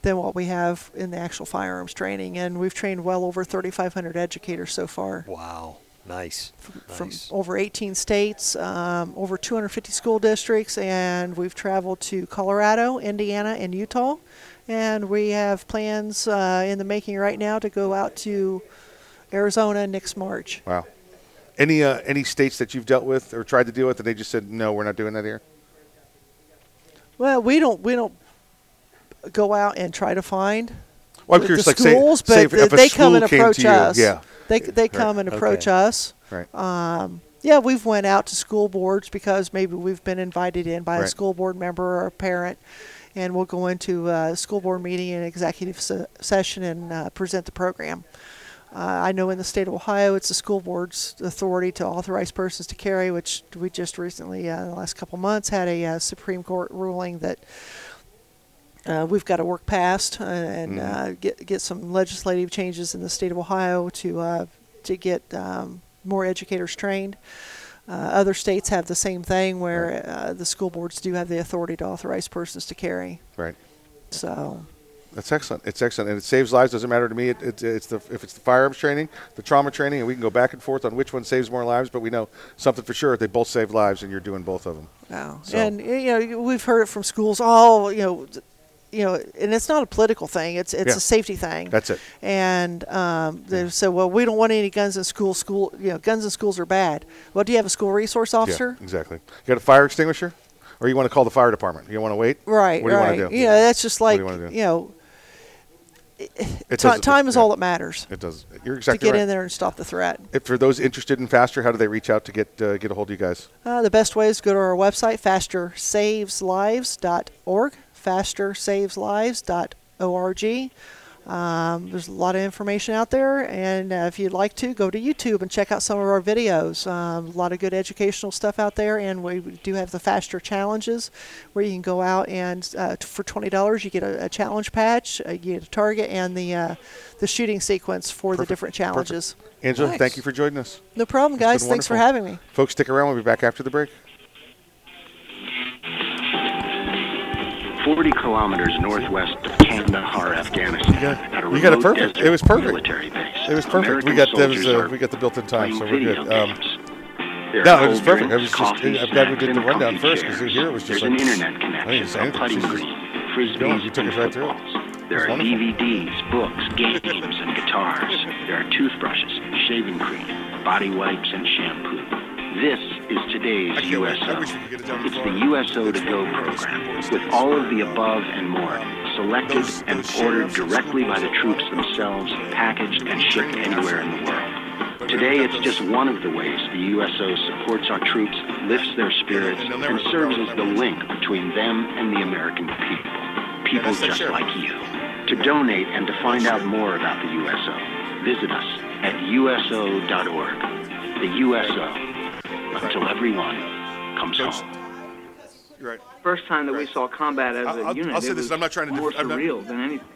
than what we have in the actual firearms training. And we've trained well over 3,500 educators so far.
Wow. Nice.
From
nice.
over 18 states, um, over 250 school districts, and we've traveled to Colorado, Indiana, and Utah. And we have plans uh, in the making right now to go out to Arizona next March.
Wow. Any uh, any states that you've dealt with or tried to deal with, and they just said no, we're not doing that here.
Well, we don't we don't go out and try to find
Well, I'm
the,
curious,
the
like,
schools,
say
but
if- if
they come and
school came to
approach
you,
us.
yeah.
They they
Right.
come and approach
Okay.
us.
Right.
Um, yeah, we've went out to school boards because maybe we've been invited in by a school board member or a parent, and we'll go into a school board meeting and executive se- session and uh, present the program. Uh, I know in the state of Ohio, it's the school board's authority to authorize persons to carry, which we just recently, uh, in the last couple months, had a uh, Supreme Court ruling that uh, we've got to work past uh, and uh, get get some legislative changes in the state of Ohio to uh, to get um, more educators trained. Uh, other states have the same thing where uh, the school boards do have the authority to authorize persons to carry.
Right.
So
That's excellent. It's excellent, and it saves lives. Doesn't matter to me. It, it, it's the if it's the firearms training, the trauma training, and we can go back and forth on which one saves more lives. But we know something for sure: they both save lives, and you're doing both of them.
Wow.
So-
And you know, we've heard it from schools. All you know, you know, and it's not a political thing. It's it's
Yeah.
a safety thing.
That's it.
And um, they say, well, we don't want any guns in school. School, you know, guns in schools are bad. Well, do you have a school resource officer?
Yeah, exactly. You got a fire extinguisher, or you want to call the fire department? You want to wait?
Right.
What do you
right.
want to do?
You know, that's just
What do
like
you
you know,
It does-
time is
yeah.
all that matters.
It does. You're exactly right.
to get
right.
in there and stop the threat.
If for those interested in faster, how do they reach out to get uh, get a hold of you guys?
Uh, the best way is to go to our website, fastersaveslives.org, fastersaveslives.org. Um, there's a lot of information out there, and uh, if you'd like to, go to YouTube and check out some of our videos. Um, a lot of good educational stuff out there, and we do have the Faster Challenges, where you can go out and uh, t- for twenty dollars you get a, a challenge patch, uh, you get a target, and the uh, the shooting sequence for the different challenges. Perfect.
Angela,
Nice.
thank you for joining us.
No problem, guys. Thanks for having me.
Folks, stick around. We'll be back after the break.
40 kilometers northwest of Kandahar, Afghanistan. at a
You got it perfect. It was perfect.
Military base.
It was perfect.
American
we got
soldiers
Uh, we got the built-in time, so we're good. Um, no, it was perfect. I was just,
coffee,
I'm glad we did the rundown first because here it was just
There's
like
an internet
I didn't
connection,
say anything.
putting
She's just-
green,
No,
frisbees,
you took us right through it.
There are
wonderful.
DVDs, books, games, and guitars. There are toothbrushes, shaving cream, body wipes, and shampoo. This is today's USO. It's the USO to Go program with all of the above and more, selected and ordered directly by the troops themselves, packaged and shipped anywhere in the world. Today, it's just one of the ways the USO supports our troops, lifts their spirits, and serves as the link between them and the American people. People just like you. To donate and to find out more about the USO, visit us at uso.org. The USO, until everyone comes home.
You're right.
First time that we saw combat as
I'll-
a
I'll-
unit,
I'll say
it
this,
was
I'm not trying to
more
def- I'm not-
surreal than anything.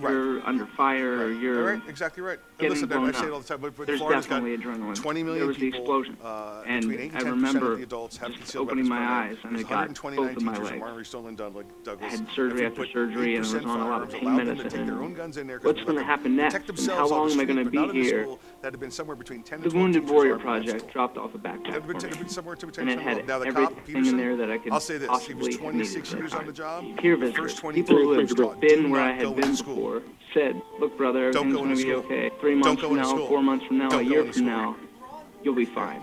You're under fire, or you're
You're right, exactly right. And
getting
listen,
blown
I say it
up.
all the time, but, but
There's
Florida's got
definitely adrenaline.
20 million
there was
people,
the explosion,
uh,
and
between 8 and
I
10%
remember
of the adults have
just
concealed
opening
weapons
my eyes, and
There's
it got
129
both of my
teachers
legs.
from Marjory Stoneman Doug- Douglas.
had surgery
have
after
put
surgery, and was
8%
on a lot of
firearms,
pain
allowed them to
medicine.
take their own guns in there 'cause
What's
we
going to
them
happen next? And
themselves
how
on the
long am I
street,
going to
but
be
not in the
here?
school. That had been somewhere between 10
The
12
Wounded
teachers
Warrior
already on the
Project dropped off a backpack
would
for me.
somewhere to
and it had
now the
everything in
Peterson,
there that I could
I'll say this: he
possibly
was
have
26
needed
years on the job.
Peer
The
visitors,
first 20
people who
years
had
taught,
been where I
go
had
into
been
school.
before, said, "Look, brother, everything's going to be okay. Three months from now, four months from now,
Don't
a year from now, you'll be fine."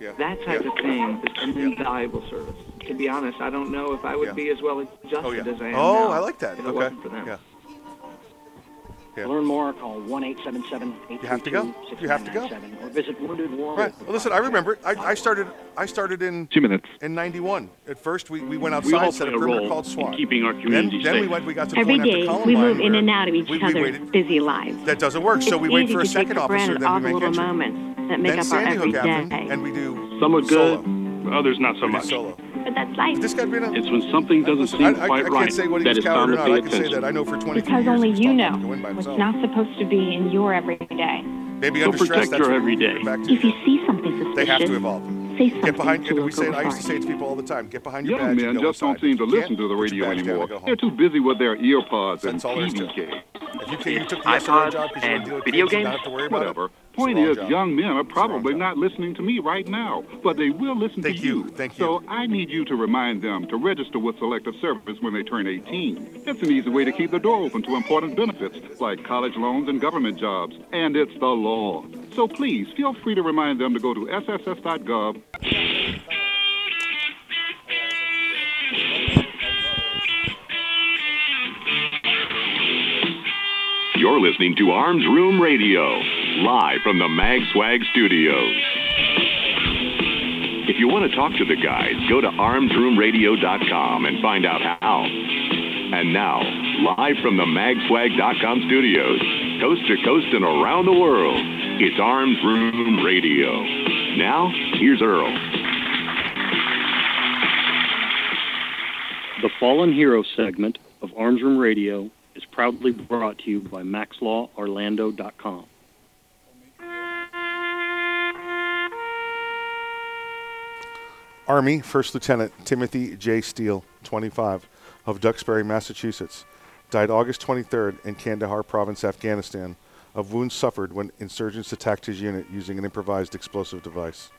Yeah.
That type
Yeah.
of thing is an invaluable service. To be honest, I don't know if I would
Yeah.
be as well adjusted
Oh, yeah.
as I am
Oh,
now
I like that.
if it
Okay.
wasn't for them.
Yeah.
Learn more, call 1 877
You have to go. You have to go.
or visit Wounded Warrior.
Right. Well, listen, I remember it. I, I started. I started in
Two minutes.
in '91. At first, we, we went outside
We all
outside, set a perimeter
role
called SWAT.
keeping our
then,
community
then we
safe.
went. We got to the
Every
point
day,
after
we move in and out of each
we, we
other's
waited.
busy lives.
That doesn't work. so we wait for a second
for
officer, then we make
little
entry.
moments that make
then
up our
Sandy Hook
everyday.
happened, and we do
Some are good,
solo.
others not so
We do
much.
solo.
But that's life.
This guy been a,
It's when something doesn't
I,
seem
I,
quite
I
right
can't say what he
that
was
it's time to pay
I can say
attention.
that. I know for 23
Because only you know
to go in by
what's not supposed to be in your everyday.
Maybe
So
under stress,
protect
that's
your
what
everyday.
back to.
If you see something
They have to
suspicious,
evolve.
Say something
Get behind.
to
we say it, I used to say it to people all the time. Get behind your
Young
badge.
men just don't seem to listen to the radio
badge down
anymore.
and go home.
They're too busy with their earpods and
That's all there is
TV games.
If you, can, you took the SRO job because you want to deal with
video
kids, you don't
games?
have to worry about
Whatever.
it.
Point
It's
is,
job.
young men are probably not listening to me right now, but they will listen
Thank
to
you.
you.
Thank you.
So I need you to remind them to register with Selective Service when they turn 18. It's an easy way to keep the door open to important benefits like college loans and government jobs, and it's the law. So please feel free to remind them to go to sss.gov.
You're listening to Arms Room Radio, live from the Mag Swag Studios. If you want to talk to the guys, go to armsroomradio.com and find out how. And now, live from the magswag.com studios, coast to coast and around the world, it's Arms Room Radio. Now, here's Earl.
The Fallen Hero segment of Arms Room Radio is proudly brought to you by MaxLawOrlando.com.
Army First Lieutenant Timothy J. Steele, 25, of Duxbury, Massachusetts, died August 23rd in Kandahar Province, Afghanistan, of wounds suffered when insurgents attacked his unit using an improvised explosive device.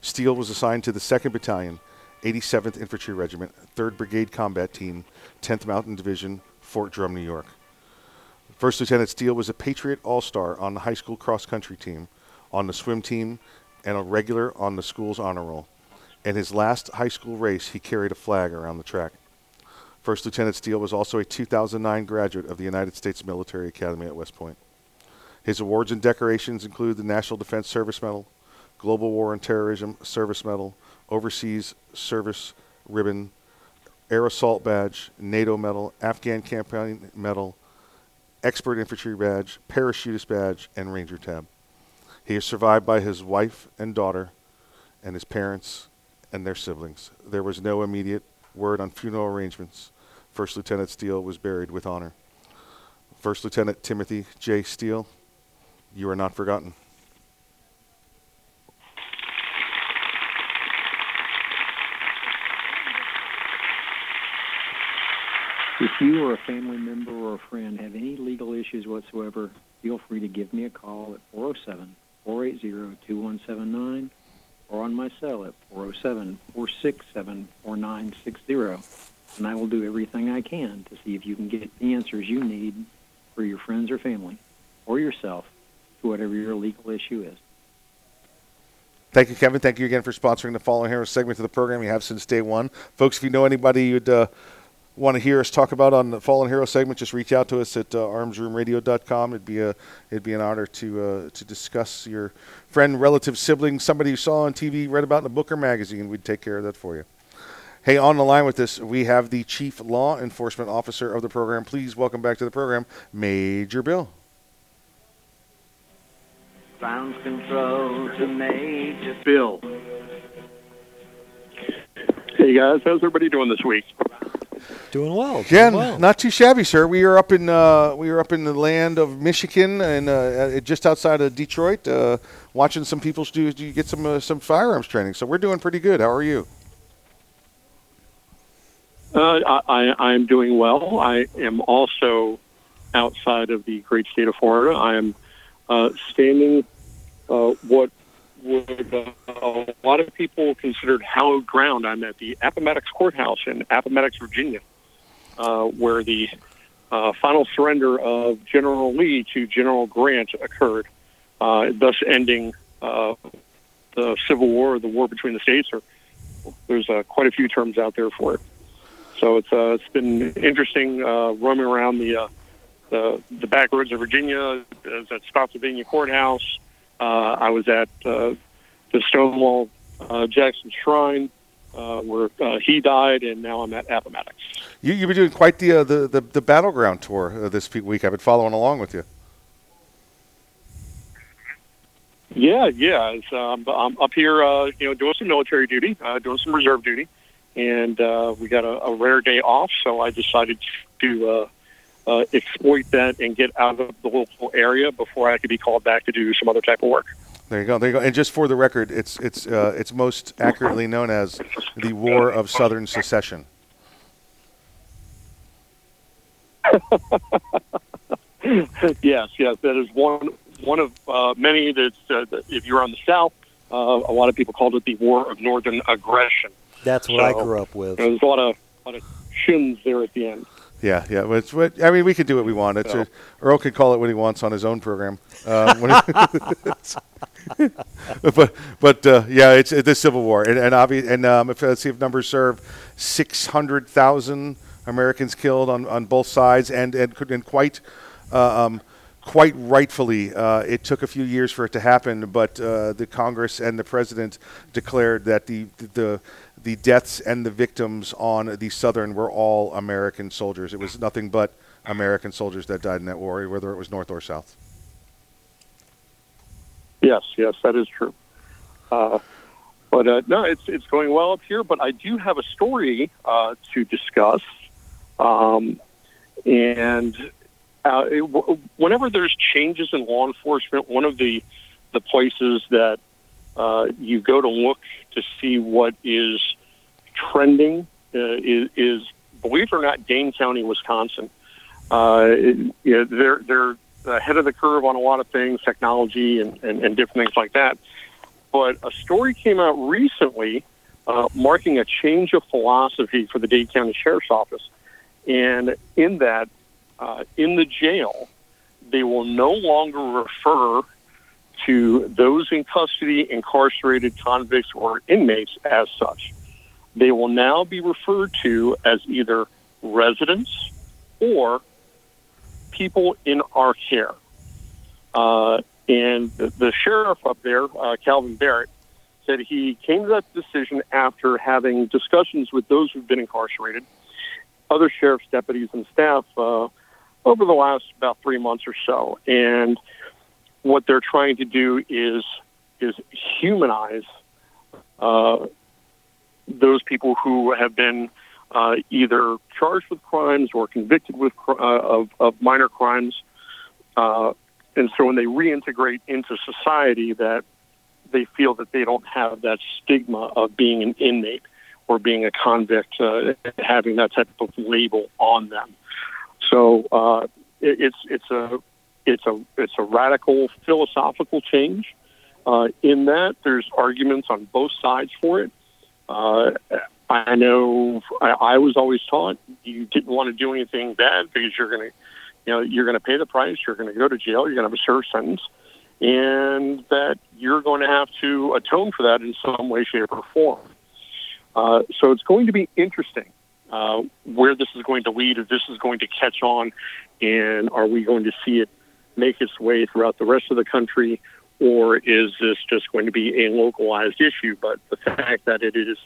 Steele was assigned to the 2nd Battalion, 87th Infantry Regiment, 3rd Brigade Combat Team, 10th Mountain Division, Fort Drum, New York. First Lieutenant Steele was a Patriot All Star on the high school cross country team, on the swim team, and a regular on the school's honor roll. In his last high school race, he carried a flag around the track. First Lieutenant Steele was also a 2009 graduate of the United States Military Academy at West Point. His awards and decorations include the National Defense Service Medal, Global War and Terrorism Service Medal, Overseas Service Ribbon, Air Assault Badge, NATO Medal, Afghan Campaign Medal, Expert Infantry Badge, Parachutist Badge, and Ranger Tab. He is survived by his wife and daughter, and his parents and their siblings. There was no immediate word on funeral arrangements. First Lieutenant Steele was buried with honor. First Lieutenant Timothy J. Steele, you are not forgotten.
If you or a family member or a friend have any legal issues whatsoever, feel free to give me a call at 407 480 2179 or on my cell at 407 467 4960. And I will do everything I can to see if you can get the answers you need for your friends or family or yourself to whatever your legal issue is.
Thank you, Kevin. Thank you again for sponsoring the Fallen Heroes segment of the program. You have since day one. Folks, if you know anybody you'd uh, want to hear us talk about on the Fallen Hero segment, just reach out to us at uh, armsroomradio.com. It'd be a it'd be an honor to uh, to discuss your friend, relative, sibling, somebody you saw on TV, read about in a book or magazine. We'd take care of that for you. Hey, on the line with us, we have the Chief Law Enforcement Officer of the program. Please welcome back to the program, Major Bill.
Ground control to Major
Bill. Hey guys, how's everybody doing this week?
Doing well.
Again,
doing well.
not too shabby, sir. We are up in uh, we are up in the land of Michigan and uh, just outside of Detroit, uh, watching some people do, do get some uh, some firearms training. So we're doing pretty good. How are you?
Uh, I, I, I'm doing well. I am also outside of the great state of Florida. I am uh, standing uh, what would uh, a lot of people considered hallowed ground. I'm at the Appomattox Courthouse in Appomattox, Virginia, uh, where the uh, final surrender of General Lee to General Grant occurred, uh, thus ending uh, the Civil War, the war between the states. Or there's uh, quite a few terms out there for it. So it's it's been interesting roaming around the the the back roads of Virginia. I was at Spotsylvania Courthouse. I was at the Stonewall Jackson Shrine uh, where uh, he died, and now I'm at Appomattox.
You you've been doing quite the uh, the, the the battleground tour uh, this week. I've been following along with you.
Yeah, yeah. Um, I'm up here, uh, you know, doing some military duty, uh, doing some reserve duty, and uh, we got a, a rare day off, so I decided to uh, uh, exploit that and get out of the local area before I could be called back to do some other type of work.
There you go. There you go. And just for the record, it's it's uh, it's most accurately known as the War of Southern Secession.
yes, yes, that is one one of uh, many. That's uh, that if you're on the South, uh, a lot of people called it the War of Northern Aggression.
That's what I grew up with.
There's a lot of lot of shins there at the end.
Yeah, yeah. But it's what I mean. We could do what we want. It's a, Earl can call it what he wants on his own program. When he- but but uh, yeah, it's, the Civil War, and and, obvi- and um, if let's see if numbers serve, six hundred thousand Americans killed on, on both sides, and and, and quite. Uh, um, Quite rightfully, uh, it took a few years for it to happen, but uh, the Congress and the president declared that the, the the deaths and the victims on the Southern were all American soldiers. It was nothing but American soldiers that died in that war, whether it was North or South.
Yes, yes, that is true. Uh, but uh, no, it's it's going well up here. But I do have a story uh, to discuss, um, and uh, it, w- whenever there's changes in law enforcement, one of the the places that uh, you go to look to see what is trending uh, is, is, believe it or not, Dane County, Wisconsin. It, you know, they're they're ahead of the curve on a lot of things, technology and, and, and different things like that. But a story came out recently uh, marking a change of philosophy for the Dade County Sheriff's Office. And in that, uh, in the jail, they will no longer refer to those in custody, incarcerated convicts, or inmates as such. They will now be referred to as either residents or people in our care. Uh, and the, sheriff up there, uh, Kalvin Barrett, said he came to that decision after having discussions with those who've been incarcerated, other sheriff's deputies and staff uh, over the last about three months or so. And what they're trying to do is is humanize uh, those people who have been uh, either charged with crimes or convicted with uh, of, of minor crimes. Uh, and so when they reintegrate into society, that they feel that they don't have that stigma of being an inmate or being a convict, uh, having that type of label on them. So uh, it, it's it's a it's a it's a radical philosophical change. Uh, in that, there's arguments on both sides for it. I know I, I was always taught you didn't want to do anything bad because you're going to, you know, you're going to pay the price. You're going to go to jail. You're going to have a serve sentence, and that you're going to have to atone for that in some way, shape, or form. Uh, so it's going to be interesting uh, where this is going to lead, if this is going to catch on, and are we going to see it make its way throughout the rest of the country, or is this just going to be a localized issue? But the fact that it is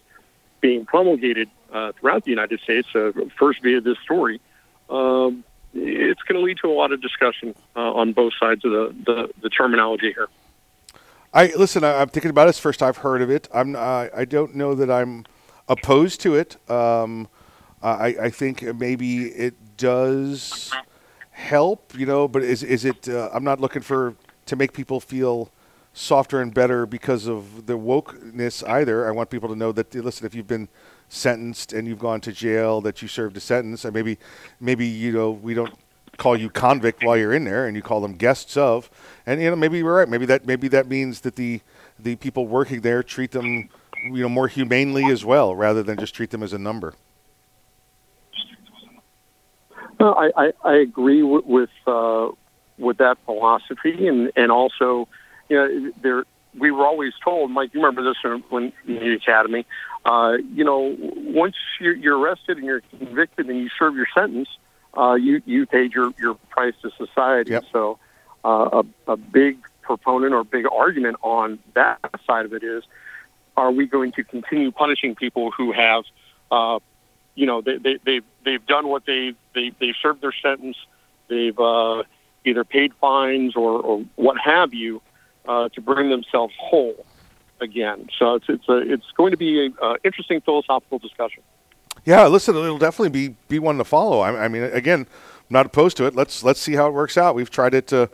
being promulgated uh, throughout the United States, uh, first via this story, um, it's going to lead to a lot of discussion uh, on both sides of the, the, the terminology here.
I listen. I, I'm thinking about it. First I've heard of it. I'm. I I don't know that I'm opposed to it. Um, I, I think maybe it does help, you know. But is is it? Uh, I'm not looking for to make people feel softer and better because of the wokeness either. I want people to know that listen, if you've been sentenced and you've gone to jail, that you served a sentence, and maybe maybe you know we don't call you convict while you're in there, and you call them guests of, and you know maybe you're right. Maybe that maybe that means that the the people working there treat them you know more humanely as well, rather than just treat them as a number.
No, I, I, I agree with with, uh, with that philosophy, and and also, you know, there we were always told, Mike. You remember this when, when in the academy? Uh, you know, once you're, you're arrested and you're convicted and you serve your sentence, uh, you you paid your your price to society.
Yep.
So, uh, a a big proponent or big argument on that side of it is, are we going to continue punishing people who have uh, you know they, they they've they've done what they they they've served their sentence they've uh, either paid fines or, or what have you uh, to bring themselves whole again so it's it's a it's going to be an uh, interesting philosophical discussion
Yeah, listen, it'll definitely be be one to follow. I, I mean, again, I'm not opposed to it. Let's let's see how it works out. We've tried it. Uh,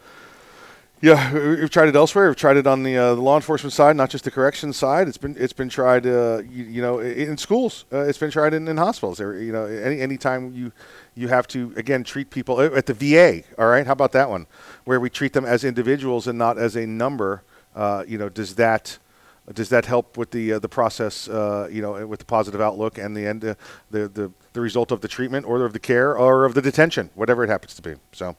Yeah, we- we've tried it elsewhere. We've tried it on the, uh, the law enforcement side, not just the corrections side. It's been it's been tried, uh, you, you know, in schools. Uh, it's been tried in, in hospitals. There, you know, any any time you you have to again treat people uh, at the VA. All right, how about that one, where we treat them as individuals and not as a number. Uh, you know, does that does that help with the uh, the process? Uh, you know, with the positive outlook and the end, uh, the the the result of the treatment or of the care or of the detention, whatever it happens to be. So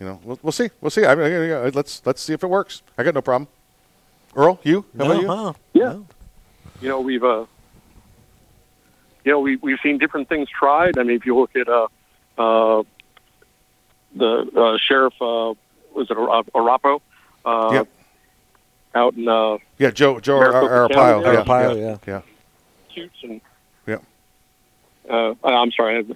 you know, we'll, we'll see. We'll see. I mean, yeah, yeah, let's let's see if it works. I got no problem. Earl, you? How about you?
Yeah. You know, we've uh, you know, we we've seen different things tried. I mean, if you look at uh, uh, the uh, sheriff, uh, was it Ara- Arapo, uh,
Yep.
out in uh,
Yeah, Joe Joe
Maricopa
Arpaio.
County,
Yeah,
Arpaio,
yeah,
yeah.
yeah.
suits and
Yeah.
uh, I'm sorry,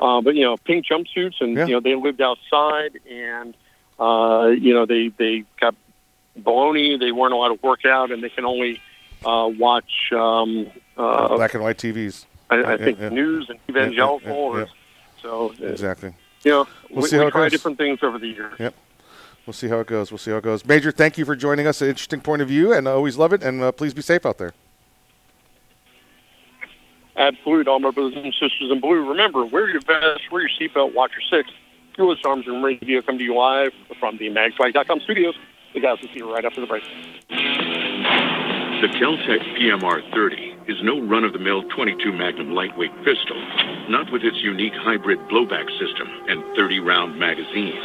uh, but you know, pink jumpsuits, and
Yeah.
you know, they lived outside, and uh, you know, they they got baloney. They weren't allowed to work out, and they can only uh, watch. Um, uh,
Black and white TVs.
I, I think
yeah.
news and evangelical.
yeah,
or,
yeah.
So uh,
Exactly.
you know,
We'll
we,
see how
we
it
try
goes.
different things over the years.
Yep. We'll see how it goes. We'll see how it goes. Major, thank you for joining us. An interesting point of view, and I always love it. And uh, please be safe out there.
Absolute, all my brothers and sisters in blue. Remember, wear your vest, wear your seatbelt, watch your six. US Arms Room Radio come to you live from the magswag.com studios. The guys will see you right after the break.
The Keltec PMR-30 is no run-of-the-mill 22 Magnum lightweight pistol, not with its unique hybrid blowback system and 30-round magazine.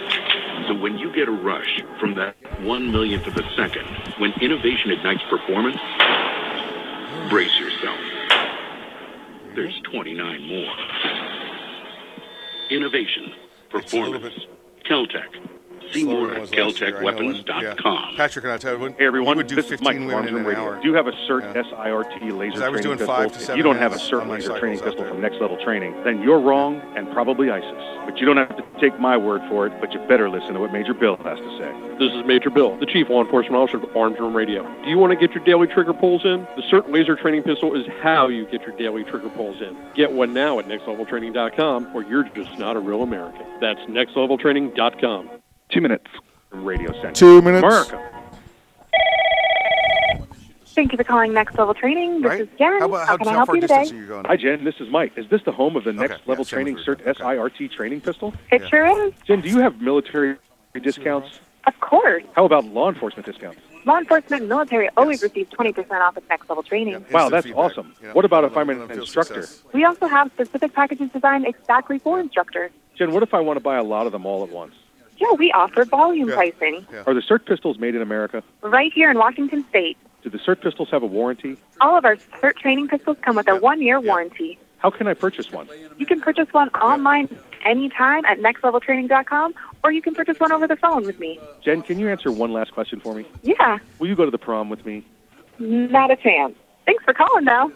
So when you get a rush from that one millionth of a second, when innovation ignites performance, brace yourself. There's 29 more. Innovation, performance, Keltec. See more at KeltecWeapons.com.
Patrick and I tell you,
Hey everyone,
would do
this is Mike
women
from
in
Arms
an
Radio.
hour.
Do you have a CERT SIRT laser
So I was
training
doing
pistol?
five to
if you don't have a
minutes SIRT
laser training pistol from Next Level Training, then you're wrong and probably ISIS. But you don't have to take my word for it, but you better listen to what Major Bill has to say.
This is Major Bill, the Chief Law Enforcement Officer of Arms Room Radio. Do you want to get your daily trigger pulls in? The SIRT Laser Training Pistol is how you get your daily trigger pulls in. Get one now at nextleveltraining.com or you're just not a real American. That's nextleveltraining.com.
Two minutes. Radio Center.
Two minutes.
America.
Thank you for calling Next Level Training. This is Jen.
How, about,
How,
how,
can I
how
help
far
you
distance
today?
are you going?
Hi, Jen. This is Mike. Is this the home of the Next
Okay,
Level
yeah,
Training
same
CERT SIRT training pistol?
It sure is.
Jen, do you have military discounts?
Of course.
How about law enforcement discounts?
Law enforcement and military always receive 20% off at Next Level Training.
Wow, that's awesome. What about if I'm an instructor?
We also have specific packages designed exactly for instructors.
Jen, what if I want to buy a lot of them all at once?
Yeah, we offer volume pricing
Are the SIRT pistols made in America?
right here in Washington State.
Do the SIRT pistols have a warranty?
All of our SIRT training pistols come with a one-year warranty.
How can I purchase one?
You can purchase one online anytime at nextleveltraining.com, or you can purchase one over the phone with me.
Jen, can you answer one last question for me?
Yeah,
Will you go to the prom with me?
not a chance. Thanks for calling, though.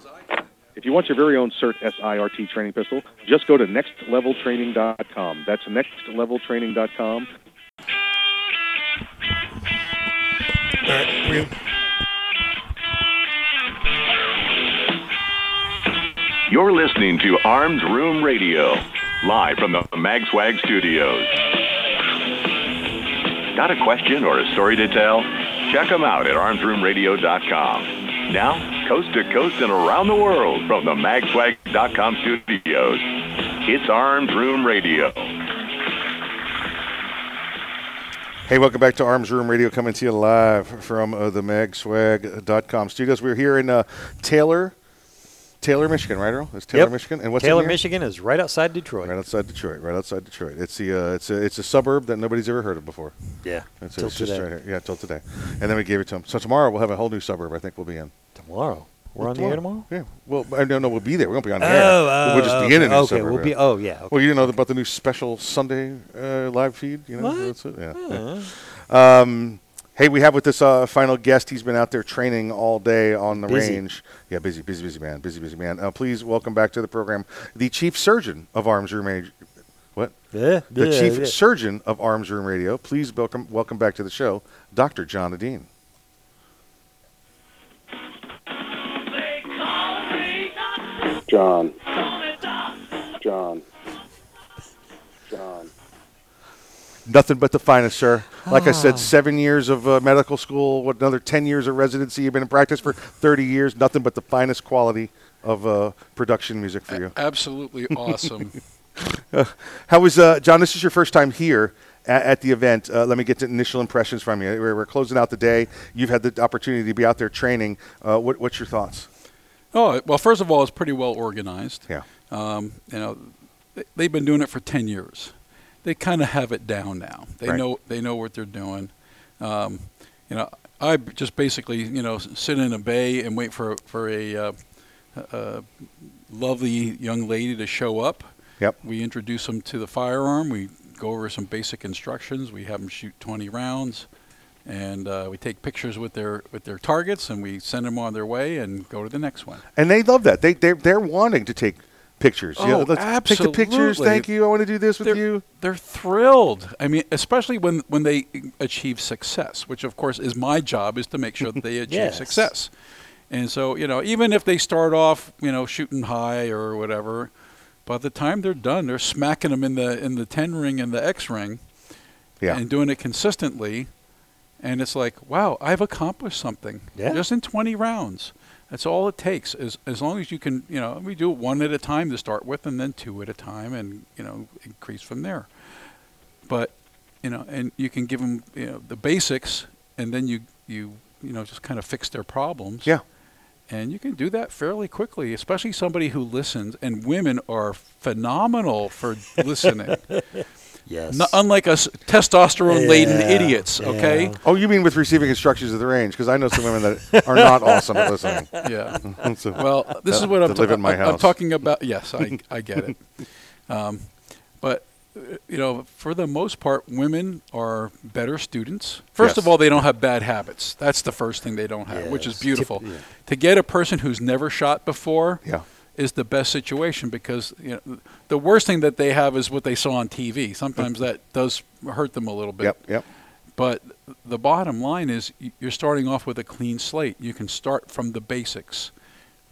If you want your very own CERT SIRT training pistol, just go to nextleveltraining.com. That's nextleveltraining.com.
All right,
You're listening to Arms Room Radio, live from the MagSwag studios. Got a question or a story to tell? Check them out at armsroomradio.com. Now, coast to coast and around the world from the magswag.com studios, it's Arms Room Radio.
Hey, welcome back to Arms Room Radio, coming to you live from uh, the magswag.com studios. We're here in uh, Taylor, Taylor, Michigan, right, Earl? It's Taylor,
Yep.
Michigan. And what's
Taylor. Michigan is right outside Detroit.
Right outside Detroit. Right outside Detroit. It's the uh, it's a it's a suburb that nobody's ever heard of before.
Yeah,
It's,
till
it's just
today.
right here. Yeah, till today. And then we gave it to them. So tomorrow we'll have a whole new suburb. I think we'll be in.
Tomorrow. We're on the air tomorrow?
Yeah. Well, I don't know. We'll be there. We won't be on the
Oh,
air.
oh,
we'll just be in a
okay, okay, we'll be- oh, yeah, okay.
Well, you didn't know about the new special Sunday uh, live feed. You know.
What?
That's it. Yeah. yeah. Um, hey, we have with this uh, final guest. He's been out there training all day on the
Busy.
range. Yeah, busy, busy, busy man. Busy, busy man. Uh, please welcome back to the program the chief surgeon of Arms Room Radio. What?
Yeah,
the
yeah,
chief
yeah.
surgeon of Arms Room Radio. Please welcome welcome back to the show, Dr. John Adine.
John. John.
Nothing but the finest, sir. Like I said, seven years of uh, medical school, what another ten years of residency. You've been in practice for thirty years. Nothing but the finest quality of uh, production music for you.
Absolutely awesome.
Uh, how was uh, John? This is your first time here at, at the event. Uh, let me get to initial impressions from you. We're, we're closing out the day. You've had the opportunity to be out there training. Uh, what, what's your thoughts?
Oh well, first of all, it's pretty well organized.
Yeah.
Um, you know, they- they've been doing it for ten years. They kind of have it down now. They
Right.
know they know what they're doing. Um, you know, I just basically you know sit in a bay and wait for for a, uh, a lovely young lady to show up.
Yep.
We introduce them to the firearm. We go over some basic instructions. We have them shoot 20 rounds, and uh, we take pictures with their with their targets, and we send them on their way and go to the next one.
And they love that. They they're, they're wanting to take pictures.
Oh,
let's take the pictures. Thank you. I want to do this with
they're,
you.
They're thrilled. I mean, especially when when they achieve success, which of course is my job, is to make sure that they achieve
Yes.
success. And so, you know, even if they start off, you know, shooting high or whatever, by the time they're done, they're smacking them in the in the ten ring and the X ring,
Yeah.
and doing it consistently. And it's like, wow, I've accomplished something
Yeah.
just in 20 rounds. That's all it takes. As as long as you can, you know, we do it one at a time to start with, and then two at a time, and you know, increase from there. But you know, and you can give them you know the basics, and then you you you know just kind of fix their problems.
Yeah.
And you can do that fairly quickly, especially somebody who listens. And women are phenomenal for listening.
Yes.
Not unlike us testosterone-laden
Yeah,
idiots. Okay.
Oh, you mean with receiving instructions at the range? Because I know some women that are not awesome at listening.
Yeah.
So,
well, this
that-
is what I'm, ta-
in my
I'm- I'm talking about. Yes, I, I get it. Um, but uh, you know, for the most part, women are better students. First of all, they don't have bad habits. That's the first thing they don't have, which is beautiful.
Tip- yeah.
To get a person who's never shot before
Yeah.
Is the best situation because you know the worst thing that they have is what they saw on TV. Sometimes that does hurt them a little bit.
Yep. Yep.
But the bottom line is you're starting off with a clean slate. You can start from the basics.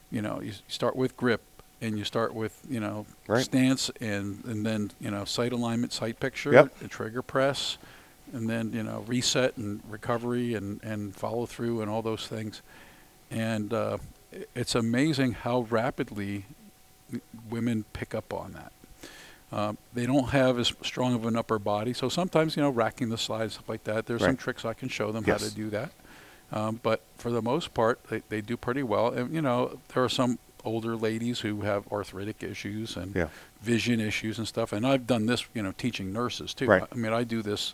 You know, you start with grip and you start with, you know,
Right.
stance and, and then, you know, sight alignment, sight picture,
Yep.
and trigger press, and then, you know, reset and recovery and, and follow through and all those things. And uh, it's amazing how rapidly women pick up on that. Um, they don't have as strong of an upper body, so sometimes you know racking the slides stuff like that. There's some tricks I can show them how to do that, um, but for the most part, they, they do pretty well. And you know there are some older ladies who have arthritic issues and
Yeah.
vision issues and stuff. And I've done this, you know, teaching nurses too.
Right.
I mean, I do this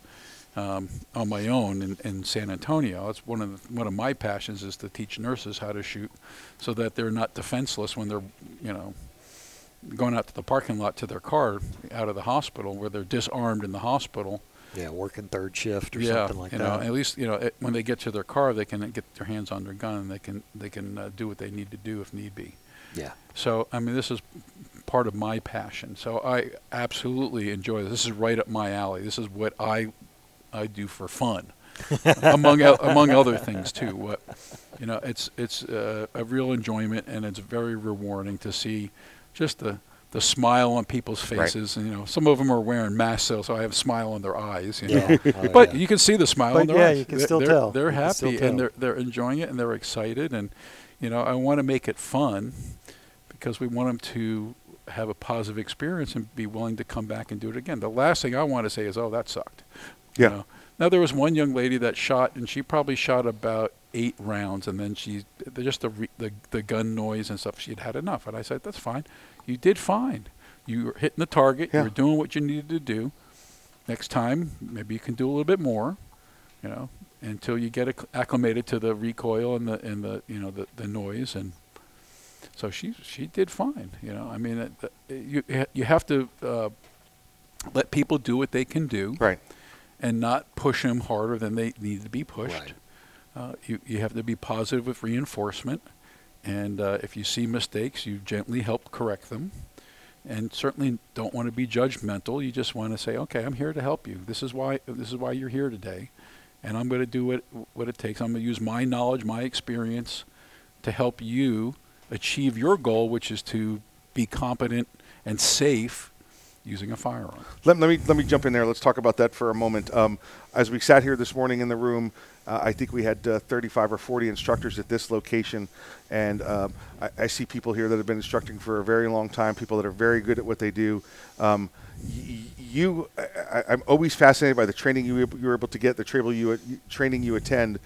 um, on my own in, in San Antonio. It's one of the, one of my passions is to teach nurses how to shoot, so that they're not defenseless when they're, you know, going out to the parking lot to their car out of the hospital where they're disarmed in the hospital.
Yeah, working third shift or
yeah,
something like
you
that.
know, at least you know it, when they get to their car, they can get their hands on their gun and they can they can uh, do what they need to do if need be.
Yeah.
So I mean, this is part of my passion. So I absolutely enjoy this. This is right up my alley. This is what I I do for fun, among among other things too. What you know, it's it's uh, a real enjoyment and it's very rewarding to see just the the smile on people's
Right.
faces. And, you know, some of them are wearing masks, so, so I have a smile on their eyes. You
Yeah. Oh,
but
yeah.
you can see the smile
But
on their
yeah,
eyes.
you can
They're-
still
they're,
tell.
They're
You can still
happy
tell.
and they're they're enjoying it and they're excited and you know I want to make it fun because we want them to have a positive experience and be willing to come back and do it again. The last thing I want to say is, "Oh, that sucked." You
Yeah.
know? Now there was one young lady that shot, and she probably shot about eight rounds, and then she just the re, the the gun noise and stuff. She'd had enough, and I said, "That's fine. You did fine. You were hitting the target.
Yeah.
You were doing what you needed to do. Next time, maybe you can do a little bit more. You know, until you get acc- acclimated to the recoil and the and the you know the the noise and." So she she did fine. You know, I mean, it, it, you you have to uh, let people do what they can do,
Right.
And not push them harder than they need to be pushed.
Right.
Uh, you you have to be positive with reinforcement, and uh, if you see mistakes, you gently help correct them, and certainly don't want to be judgmental. You just want to say, okay, I'm here to help you. This is why this is why you're here today, and I'm going to do what what it takes. I'm going to use my knowledge, my experience, to help you achieve your goal, which is to be competent and safe using a firearm.
Let, let me let me jump in there. Let's talk about that for a moment. Um, as we sat here this morning in the room, uh, I think we had uh, 35 or 40 instructors at this location, and um, I, I, see people here that have been instructing for a very long time. People that are very good at what they do. Um, y- you, I, am always fascinated by the training you you were able to get, the you training you attend.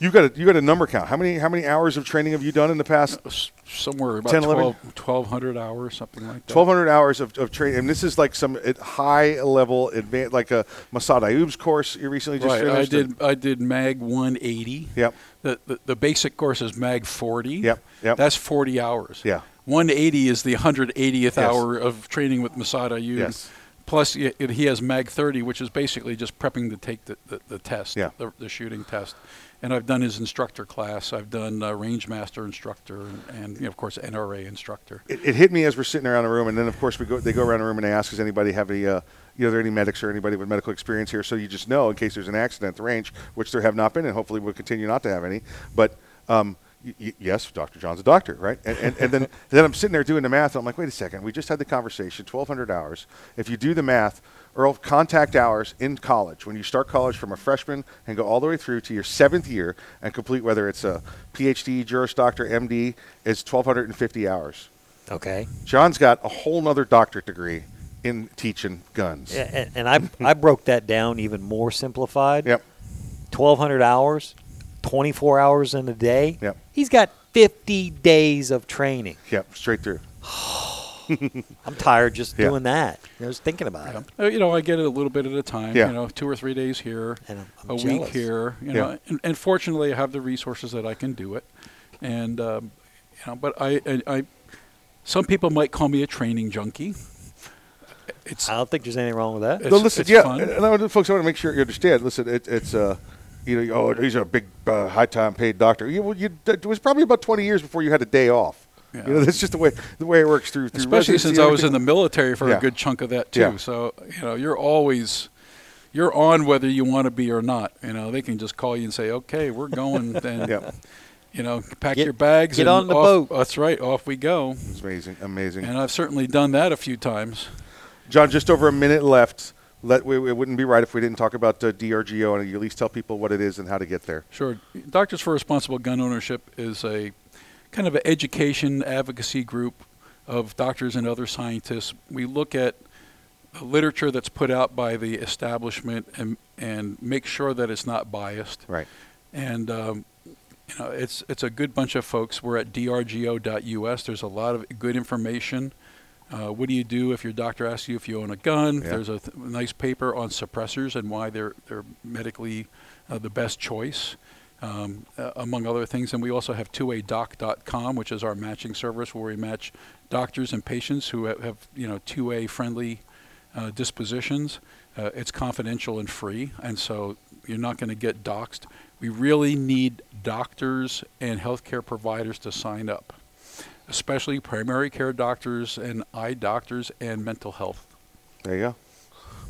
You got a you got a number count. How many how many hours of training have you done in the past?
Uh, somewhere about 10, 12, 1200 hours, something like that.
1200 hours of, of training, and this is like some high level advanced, like a Massad Ayoob's course you recently just
right.
finished.
I did I did Mag 180.
Yep.
The, the, the basic course is Mag 40.
Yep. Yep.
That's 40 hours.
Yeah.
180 is the 180th
yes.
hour of training with Massad Ayoob.
Yes.
Plus, he has Mag 30, which is basically just prepping to take the, the, the test,
yeah.
the, the shooting test and I've done his instructor class. I've done uh, range master instructor, and, and you know, of course NRA instructor.
It, it, hit me as we're sitting around the room, and then of course we go. They go around the room and they ask, "Does anybody have any, uh, you know, are there any medics or anybody with medical experience here?" So you just know in case there's an accident at the range, which there have not been, and hopefully we'll continue not to have any. But um, y- yes, Dr. John's a doctor, right? And, and, and then then I'm sitting there doing the math, and I'm like, wait a second, we just had the conversation, 1,200 hours. If you do the math Earl, contact hours in college, when you start college from a freshman and go all the way through to your seventh year and complete whether it's a PhD, Juris Doctor, MD, is 1,250 hours.
Okay.
John's got a whole nother doctorate degree in teaching guns.
Yeah, and, and I, I broke that down even more simplified.
Yep.
1,200 hours, 24 hours in a day.
Yep.
He's got 50 days of training.
Yep, straight through.
I'm tired just
Yeah.
doing that. I was thinking about it.
Uh, you know, I get it a little bit at a time.
Yeah.
You know, two or three days here,
And I'm- I'm
a
jealous.
week here. You
Yeah.
know, and, and fortunately, I have the resources that I can do it. And um, you know, but I, I, I, some people might call me a training junkie. It's.
I don't think there's anything wrong with that.
It's,
no, listen,
it's
yeah,
fun.
and I folks, I want to make sure you understand. Listen, it, it's uh, you know, oh, he's a big, uh, high-time paid doctor. You, well, you, it was probably about 20 years before you had a day off.
Yeah.
You know, that's just the way the way it works through. through
Especially
residency,
since I was in the military for
Yeah.
a good chunk of that too.
Yeah.
So you know, you're always. You're on whether you want to be or not. You know, they can just call you and say, "Okay, we're going." And
Yeah.
you know, pack
Get-
your bags.
get
and
on the
off-
boat.
That's right. Off we go.
It's amazing, amazing.
And I've certainly done that a few times.
John, just over a minute left. Let we, it wouldn't be right if we didn't talk about uh, DRGO and you at least tell people what it is and how to get there.
Sure. Doctors for Responsible Gun Ownership is a kind of an education advocacy group of doctors and other scientists. We look at literature that's put out by the establishment and and make sure that it's not biased.
Right.
And um, you know, it's it's a good bunch of folks. We're at drgo.us. There's a lot of good information. Uh, what do you do if your doctor asks you if you own a gun?
Yeah.
There's a th- nice paper on suppressors and why they're they're medically uh, the best choice, um, uh, among other things. And we also have 2adoc.com, which is our matching service where we match doctors and patients who have, have you know 2A friendly uh, dispositions. Uh, it's confidential and free, and so you're not going to get doxxed. We really need doctors and healthcare providers to sign up, especially primary care doctors and eye doctors and mental health.
There you go.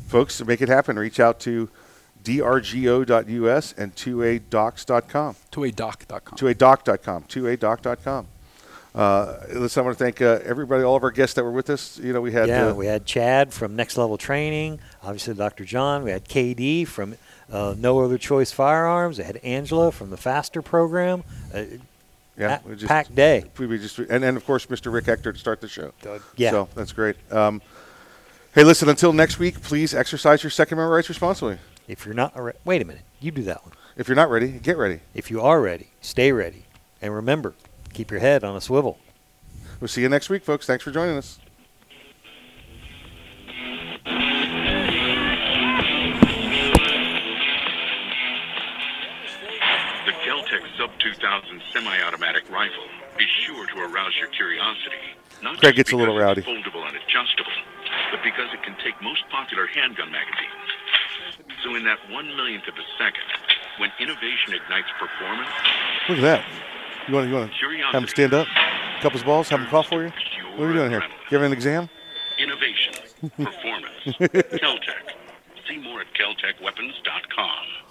Folks, make it happen, reach out to drgo.us and 2adocs.com.
2adoc.com.
2adoc.com. 2adoc.com. Uh, listen, I want to thank uh, everybody, all of our guests that were with us. You know, we had
yeah,
uh,
we had Chad from Next Level Training, obviously Dr. John. We had KD from uh, No Other Choice Firearms. We had Angela from the Faster program. Uh,
yeah,
pa-
we just-
packed day.
We, we just and, and of course Mr. Rick Hector to start the show.
yeah.
So that's great. Um, hey, listen, until next week, please exercise your Second Amendment rights responsibly.
If you're not, re- wait a minute, you do that one.
If you're not ready, get ready.
If you are ready, stay ready, and remember, keep your head on a swivel.
We'll see you next week, folks. Thanks for joining us.
The Keltec Sub 2000 semi-automatic rifle is sure to arouse your curiosity. Not
Craig
just
gets a little rowdy.
it's foldable and adjustable, but because it can take most popular handgun magazines. So in that one millionth of a second, when innovation ignites performance,
Look at that. You want you want to have him stand up, cup his balls, have him cough for you? What are you doing here? You having an exam?
innovation, performance, Keltec. See more at keltecweapons.com.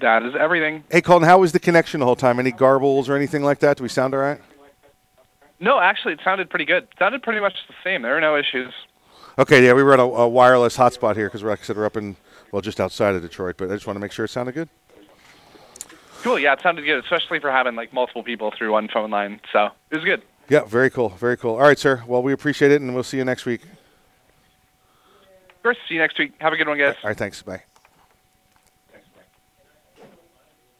That is everything.
Hey, Colton, how was the connection the whole time? Any garbles or anything like that? Do we sound all right?
No, actually, it sounded pretty good. It sounded pretty much the same. There were no issues.
Okay, yeah, we were at a, a wireless hotspot here because, like I said, we're up in, well, just outside of Detroit, but I just want to make sure it sounded good.
Cool. Yeah, it sounded good, especially for having like multiple people through one phone line. So it was good.
Yeah, very cool, very cool. All right, sir. Well, we appreciate it, and we'll see you next week.
Of course. See you next week. Have a good one, guys.
All right, thanks. Bye.